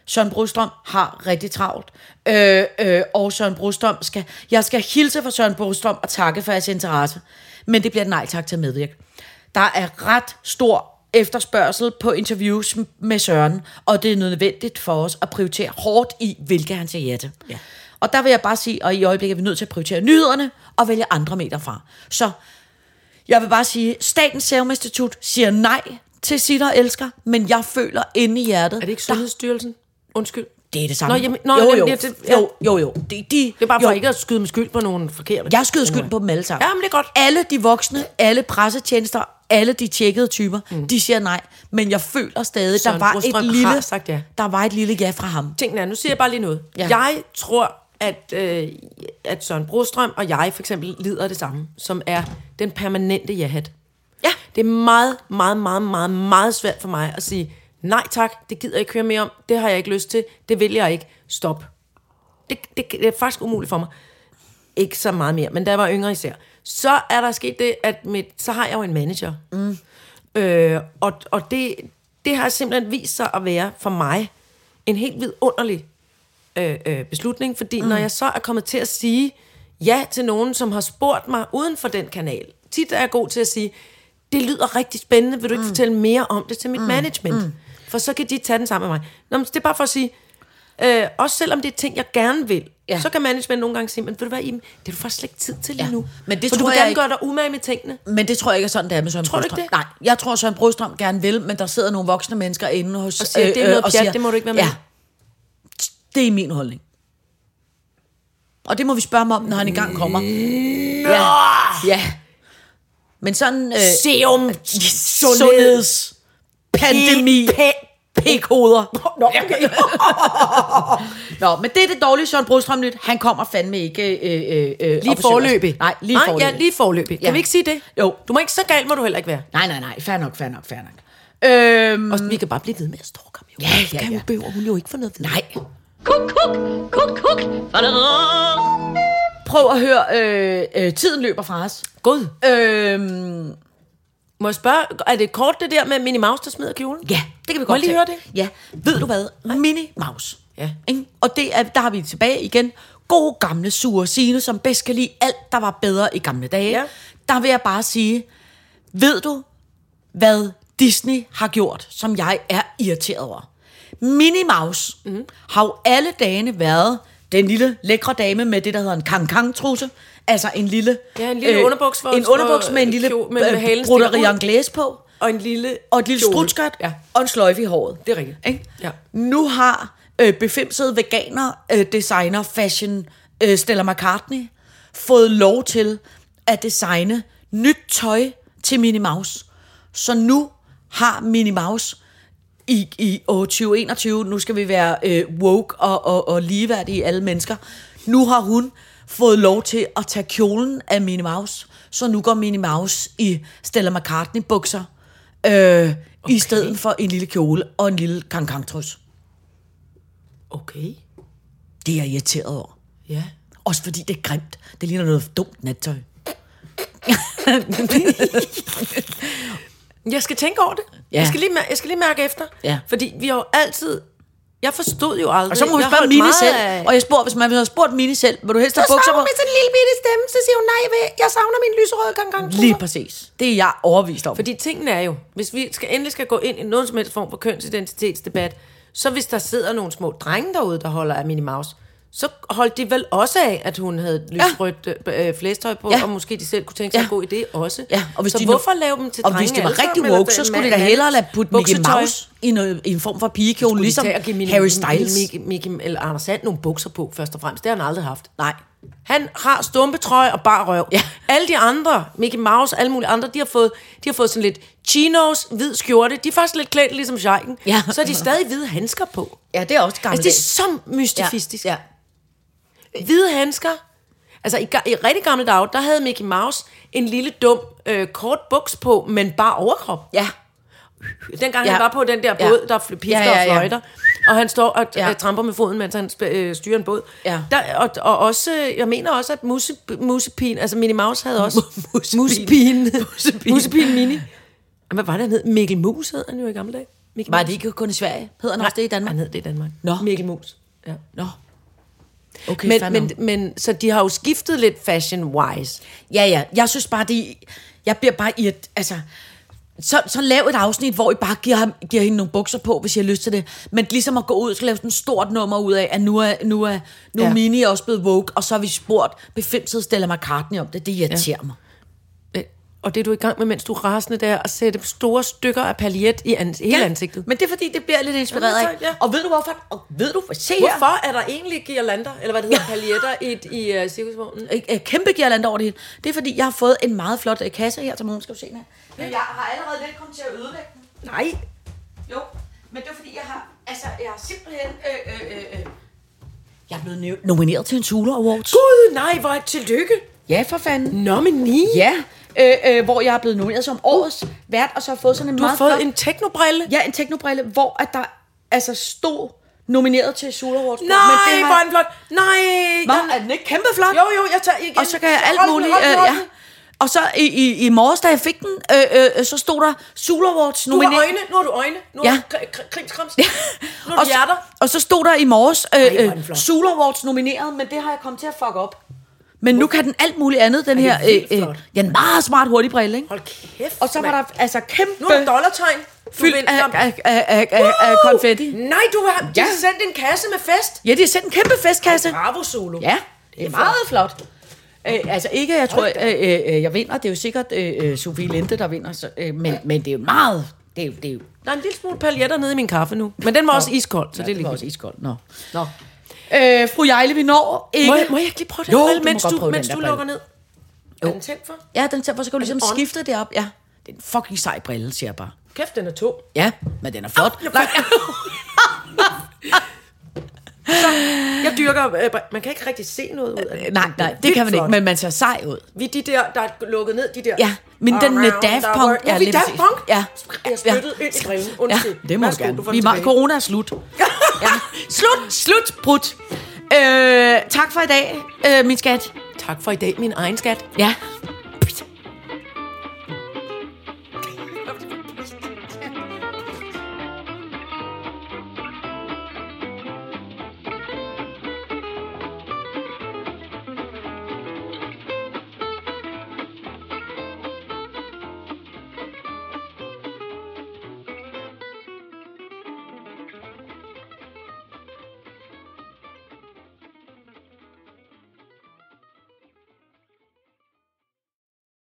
Speaker 4: Søren Brostrøm har rigtig travlt, øh, øh, og Søren Brostrøm skal, jeg skal hilse fra Søren Brostrøm og takke for jeres interesse, men det bliver et nej tak til at medvirke. Der er ret stor efterspørgsel på interviews med Søren, og det er nødvendigt for os at prioritere hårdt i, hvilke han siger ja til.
Speaker 3: Ja.
Speaker 4: Og der vil jeg bare sige, og i øjeblikket er vi nødt til at prioritere nyhederne og vælge andre medier fra. Så jeg vil bare sige, Statens Serum Institut siger nej til sitter og elsker, men jeg føler inde i hjertet...
Speaker 3: Er det ikke
Speaker 4: der-
Speaker 3: Sundhedsstyrelsen? Undskyld.
Speaker 4: Det er det samme.
Speaker 3: Nå, jamen, nå,
Speaker 4: jo,
Speaker 3: jamen,
Speaker 4: jo,
Speaker 3: ja, det- ja.
Speaker 4: jo, jo, jo. De, de,
Speaker 3: Det er bare for
Speaker 4: jo.
Speaker 3: ikke at skyde med skyld på nogen forkerte.
Speaker 4: Jeg skyder skyld på dem alle sammen.
Speaker 3: Ja, men det er godt.
Speaker 4: Alle de voksne, alle pressetjenester, alle de tjekkede typer, mm. de siger nej. Men jeg føler stadig,
Speaker 3: Søren
Speaker 4: der var
Speaker 3: Brostrøm
Speaker 4: et lille,
Speaker 3: sagt ja.
Speaker 4: der var et lille ja fra ham.
Speaker 3: Er, nu siger jeg bare lige noget.
Speaker 4: Ja.
Speaker 3: Jeg tror, at, øh, at Søren Brostrøm og jeg for eksempel lider det samme, som er den permanente ja-hat.
Speaker 4: Ja.
Speaker 3: Det er meget, meget, meget, meget, meget svært for mig at sige, nej tak, det gider jeg ikke høre mere om, det har jeg ikke lyst til, det vil jeg ikke, stop. Det, det, det er faktisk umuligt for mig. Ikke så meget mere, men da jeg var yngre især. Så er der sket det, at mit, så har jeg jo en manager. Mm. Øh, og og det, det har simpelthen vist sig at være for mig en helt vidunderlig øh, øh, beslutning, fordi mm. når jeg så er kommet til at sige ja til nogen, som har spurgt mig uden for den kanal, tit er jeg god til at sige, det lyder rigtig spændende, vil du ikke mm. fortælle mere om det til mit mm. management? Mm. For så kan de tage den sammen med mig. Nå, men det er bare for at sige, øh, også selvom det er ting, jeg gerne vil,
Speaker 4: Ja.
Speaker 3: så kan management nogle gange sige, men ved du hvad, Iben, det er du faktisk slet ikke tid til lige
Speaker 4: Ja.
Speaker 3: nu.
Speaker 4: Men det
Speaker 3: for du
Speaker 4: tror
Speaker 3: vil
Speaker 4: jeg
Speaker 3: gerne
Speaker 4: ikke-
Speaker 3: gøre dig umage med tingene.
Speaker 4: Men det tror jeg ikke er sådan, det er med Søren
Speaker 3: Tror du ikke det?
Speaker 4: Nej, jeg tror, Søren Brostrøm gerne vil, men der sidder nogle voksne mennesker inde hos...
Speaker 3: Og siger, det er noget
Speaker 4: og
Speaker 3: pjat, det må du ikke være med
Speaker 4: Ja, det er min holdning. Og det må vi spørge ham om, når han engang kommer. Ja, ja. Men sådan... Øh,
Speaker 3: Serum,
Speaker 4: sundheds... Pandemi... P-koder.
Speaker 3: Nå, okay. [LAUGHS]
Speaker 4: Nå, men det er det dårlige Søren Brostrøm nyt. Han kommer fandme ikke øh, øh, øh,
Speaker 3: Lige forløbig.
Speaker 4: Nej, lige
Speaker 3: Nej,
Speaker 4: forløbig.
Speaker 3: ja, lige forløbig. Kan
Speaker 4: Ja.
Speaker 3: vi ikke sige det?
Speaker 4: Jo.
Speaker 3: Du må ikke, så galt må du heller ikke være.
Speaker 4: Nej, nej, nej. Fair nok, fair nok, fair nok. Øhm,
Speaker 3: Og vi kan bare blive ved med at stalke ham. Jo.
Speaker 4: Ja, ja,
Speaker 3: Kan
Speaker 4: ja.
Speaker 3: hun behøver hun jo ikke få noget ved.
Speaker 4: nej.
Speaker 2: Kuk, kuk, kuk, kuk.
Speaker 4: Prøv at høre, øh, øh, tiden løber fra os.
Speaker 3: God.
Speaker 4: Øhm,
Speaker 3: Må jeg spørge, er det kort det der med Minnie Mouse, der smider kjolen?
Speaker 4: ja, det kan vi
Speaker 3: Må
Speaker 4: godt
Speaker 3: jeg lige høre det?
Speaker 4: Ja, ved du hvad? Minnie Mouse.
Speaker 3: Ja.
Speaker 4: Ikke? Og det er, der har vi tilbage igen. God gamle sure Signe, som bedst kan lide alt, der var bedre i gamle dage.
Speaker 3: Ja.
Speaker 4: Der vil jeg bare sige, ved du, hvad Disney har gjort, som jeg er irriteret over? Minnie Mouse mm. har jo alle dagene været den lille lækre dame med det, der hedder en kang-kang-trusse. Altså en lille...
Speaker 3: Ja, en lille underbuks for-
Speaker 4: En underbuks med en lille øh, broderi anglaise på.
Speaker 3: Og en lille
Speaker 4: Og et lille strutskørt.
Speaker 3: Ja.
Speaker 4: Og en sløjfe i håret.
Speaker 3: Det er rigtigt.
Speaker 4: Ikke?
Speaker 3: Ja.
Speaker 4: Nu har øh, befimsede veganer, øh, designer, fashion, øh, Stella McCartney fået lov til at designe nyt tøj til Minnie Mouse. Så nu har Minnie Mouse i, i år 2021, nu skal vi være øh, woke og, og, og ligeværdige alle mennesker, nu har hun fået lov til at tage kjolen af Minnie Mouse, så nu går Minnie Mouse i Stella McCartney bukser, øh, okay. i stedet for en lille kjole og en lille kangkangtrus.
Speaker 3: Okay.
Speaker 4: Det er jeg irriteret over.
Speaker 3: Ja.
Speaker 4: Også fordi det er grimt. Det ligner noget dumt nattøj. [LAUGHS]
Speaker 3: Jeg skal tænke over det.
Speaker 4: Ja.
Speaker 3: Jeg, skal lige, jeg skal lige mærke efter.
Speaker 4: Ja.
Speaker 3: Fordi vi har jo altid... Jeg forstod jo aldrig...
Speaker 4: Og så må hun
Speaker 3: jeg
Speaker 4: spørge Mini selv.
Speaker 3: Af,
Speaker 4: Og jeg spurgte, hvis man havde spurgt Mini selv, vil du helst have
Speaker 3: så
Speaker 4: bukser på?
Speaker 3: med sådan en lille bitte stemme, så siger hun, nej, jeg savner min lyserøde gang gang.
Speaker 4: Lige præcis. Det er jeg overvist om.
Speaker 3: Fordi tingene er jo, hvis vi skal endelig skal gå ind i nogen som helst form for kønsidentitetsdebat, så hvis der sidder nogle små drenge derude, der holder af Minnie Mouse, så holdt de vel også af, at hun havde lysrødt ja. øh, flæstøj på,
Speaker 4: Ja.
Speaker 3: ja. og måske de selv kunne tænke sig
Speaker 4: Ja.
Speaker 3: ja. en god idé også.
Speaker 4: Ja, og hvis
Speaker 3: så
Speaker 4: de nu-
Speaker 3: hvorfor lave dem til
Speaker 4: Og
Speaker 3: drenge
Speaker 4: hvis det var rigtig woke, så skulle de da hellere lade putte Mickey? Mouse i, noget, i en form for pigekjole,
Speaker 3: de
Speaker 4: ligesom
Speaker 3: og Mickey-
Speaker 4: Harry Styles.
Speaker 3: Mickey, Mickey, eller Anders Sand nogle bukser på, først og fremmest. Det har han aldrig haft.
Speaker 4: Nej.
Speaker 3: Han har stumpetrøje og bar røv.
Speaker 4: Ja.
Speaker 3: Alle de andre, Mickey Mouse, alle mulige andre, de har fået, de har fået sådan lidt chinos, hvid skjorte. De er faktisk lidt klædt ligesom Scheiken.
Speaker 4: Ja.
Speaker 3: Så har de stadig hvide handsker på.
Speaker 4: Ja, det er også gammelt.
Speaker 3: Altså, det er så mystifistisk.
Speaker 4: Ja.
Speaker 3: Hvide handsker. Altså, i, i rigtig gamle dage, der havde Mickey Mouse en lille dum øh, kort buks på, men bare overkrop.
Speaker 4: ja.
Speaker 3: Dengang
Speaker 4: Ja.
Speaker 3: ja. han var på den der
Speaker 4: Ja.
Speaker 3: båd, der fl- pifter
Speaker 4: Ja, ja, ja.
Speaker 3: og fløjter, og han står og
Speaker 4: Ja.
Speaker 3: ja. tramper med foden, mens han øh, styrer en båd.
Speaker 4: Ja.
Speaker 3: Der, og, og også, øh, jeg mener også, at muse, musepin, altså Minnie Mouse havde også.
Speaker 4: Musepin.
Speaker 3: musepin Mini. Hvad var det, han hed? Mikkel Mus hed han jo i gamle dage. Mikkel
Speaker 4: Var det ikke kun i Sverige? Hedder han også det i Danmark?
Speaker 3: Han hed det i Danmark.
Speaker 4: Nå.
Speaker 3: Mikkel Mus. Ja.
Speaker 4: Nå. Okay,
Speaker 3: Men, men, men, så de har jo skiftet lidt fashion-wise.
Speaker 4: Ja, ja. Jeg synes bare, det... Jeg bliver bare i et... Altså, så, så lav et afsnit, hvor I bare giver, ham, giver hende nogle bukser på, hvis I har lyst til det. Men ligesom at gå ud og lave sådan et stort nummer ud af, at nu er, nu er, nu er
Speaker 3: Ja.
Speaker 4: Mini også blevet woke, og så har vi spurgt befimset Stella McCartney om det. Det irriterer ja. mig.
Speaker 3: Og det er du i gang med, mens du er rasende der, at sætte store stykker af paljet i ans- hele ansigtet.
Speaker 4: Men det er fordi, det bliver lidt inspireret af.
Speaker 3: ja.
Speaker 4: Og ved du hvorfor? Og ved du, se her.
Speaker 3: Hvorfor er der egentlig girlander, eller hvad det hedder, paljetter i, i uh, cirkusvognen?
Speaker 4: Øh, øh, kæmpe girlander over det hele. Det er fordi, jeg har fået en meget flot øh, kasse her til morgen, skal se her. Men jeg har allerede lidt kommet til at ødelægge den.
Speaker 3: Nej.
Speaker 4: Jo, men det er fordi, jeg har, altså, jeg har simpelthen, øh, øh, øh, jeg er blevet nomineret til en Sula Awards.
Speaker 3: Gud, nej, hvor er tillykke.
Speaker 4: Ja, for fanden.
Speaker 3: Nomini.
Speaker 4: Ja, øh, øh, hvor jeg er blevet nomineret som årets vært, og så har jeg fået sådan en
Speaker 3: Du har
Speaker 4: meget
Speaker 3: fået
Speaker 4: flot,
Speaker 3: en teknobrille.
Speaker 4: ja, en teknobrille, hvor at der altså stod nomineret til Sula Awards.
Speaker 3: Nej,
Speaker 4: men det
Speaker 3: hvor
Speaker 4: har,
Speaker 3: er den flot. Nej.
Speaker 4: Hvad? Er den ikke kæmpe flot?
Speaker 3: Jo, jo, jeg tager igen.
Speaker 4: Og så kan jeg alt
Speaker 3: Hold
Speaker 4: muligt.
Speaker 3: hold den,
Speaker 4: Øh,
Speaker 3: hold
Speaker 4: ja. Og så i, i, i morges, da jeg fik den, øh, øh, så stod der Sula Awards
Speaker 3: Du har
Speaker 4: nomineret.
Speaker 3: øjne, nu har du øjne. Nu
Speaker 4: Ja.
Speaker 3: har du kri- kri- krimskrams. Nu har
Speaker 4: og,
Speaker 3: du hjerter.
Speaker 4: så, og så stod der i morges, øh, øh. Sula Awards nomineret, men det har jeg kommet til at fuck op. Men nu kan den alt muligt andet, den her,
Speaker 3: er
Speaker 4: øh, øh, ja, en meget smart hurtig brille, ikke?
Speaker 3: Hold kæft,
Speaker 4: Og så var
Speaker 3: mand.
Speaker 4: der altså kæmpe
Speaker 3: Nu er der
Speaker 4: fyldt af, af, af, af, af, af konfetti.
Speaker 3: Nej, du har de
Speaker 4: Ja.
Speaker 3: har sendt en kasse med fest.
Speaker 4: Ja, de har sendt en kæmpe festkasse.
Speaker 3: Bravo, Solo.
Speaker 4: Ja, det er meget flot. Øh, altså ikke, jeg tror, øh, øh, jeg vinder. Det er jo sikkert øh, øh, Sofie Linde, der vinder. Så, øh, men, men det er jo meget... Det er jo, det er jo
Speaker 3: Der er en lille smule paljetter nede i min kaffe nu. Men den var også iskold, så
Speaker 4: ja,
Speaker 3: det er lige
Speaker 4: også iskoldt. Nå.
Speaker 3: Nå.
Speaker 4: Øh, fru Jejle, vi når ikke...
Speaker 3: Må jeg, må jeg ikke lige prøve den
Speaker 4: Jo, må
Speaker 3: mens du,
Speaker 4: prøve
Speaker 3: mens
Speaker 4: den
Speaker 3: du lukker ned? Er den tændt for?
Speaker 4: Ja, den tænder, så skal du ligesom skifte det op. Ja, det er en fucking sej brille, siger jeg bare.
Speaker 3: Kæft, den er tung.
Speaker 4: Ja, men den er flot.
Speaker 3: Jeg, [LAUGHS] [LAUGHS] så, jeg dyrker... Øh, man kan ikke rigtig se noget ud af den.
Speaker 4: Nej, nej,
Speaker 3: er
Speaker 4: det kan man ikke, men man ser sej ud.
Speaker 3: Vi er de der, der er lukket ned, de der...
Speaker 4: Ja, men den med
Speaker 3: Around
Speaker 4: Daft Punk.
Speaker 3: Ja, er
Speaker 4: lige
Speaker 3: Daft. Punk?
Speaker 4: Ja.
Speaker 3: Jeg spyttede ind i brillen.
Speaker 4: Ja,
Speaker 3: Undskyld.
Speaker 4: det må
Speaker 3: Værsgo,
Speaker 4: gerne.
Speaker 3: du
Speaker 4: Vi er, corona er slut. [LAUGHS] Ja. Slut, slut, brud. Øh, tak for i dag, øh, min skat.
Speaker 3: Tak for i dag, min egen skat.
Speaker 4: Ja,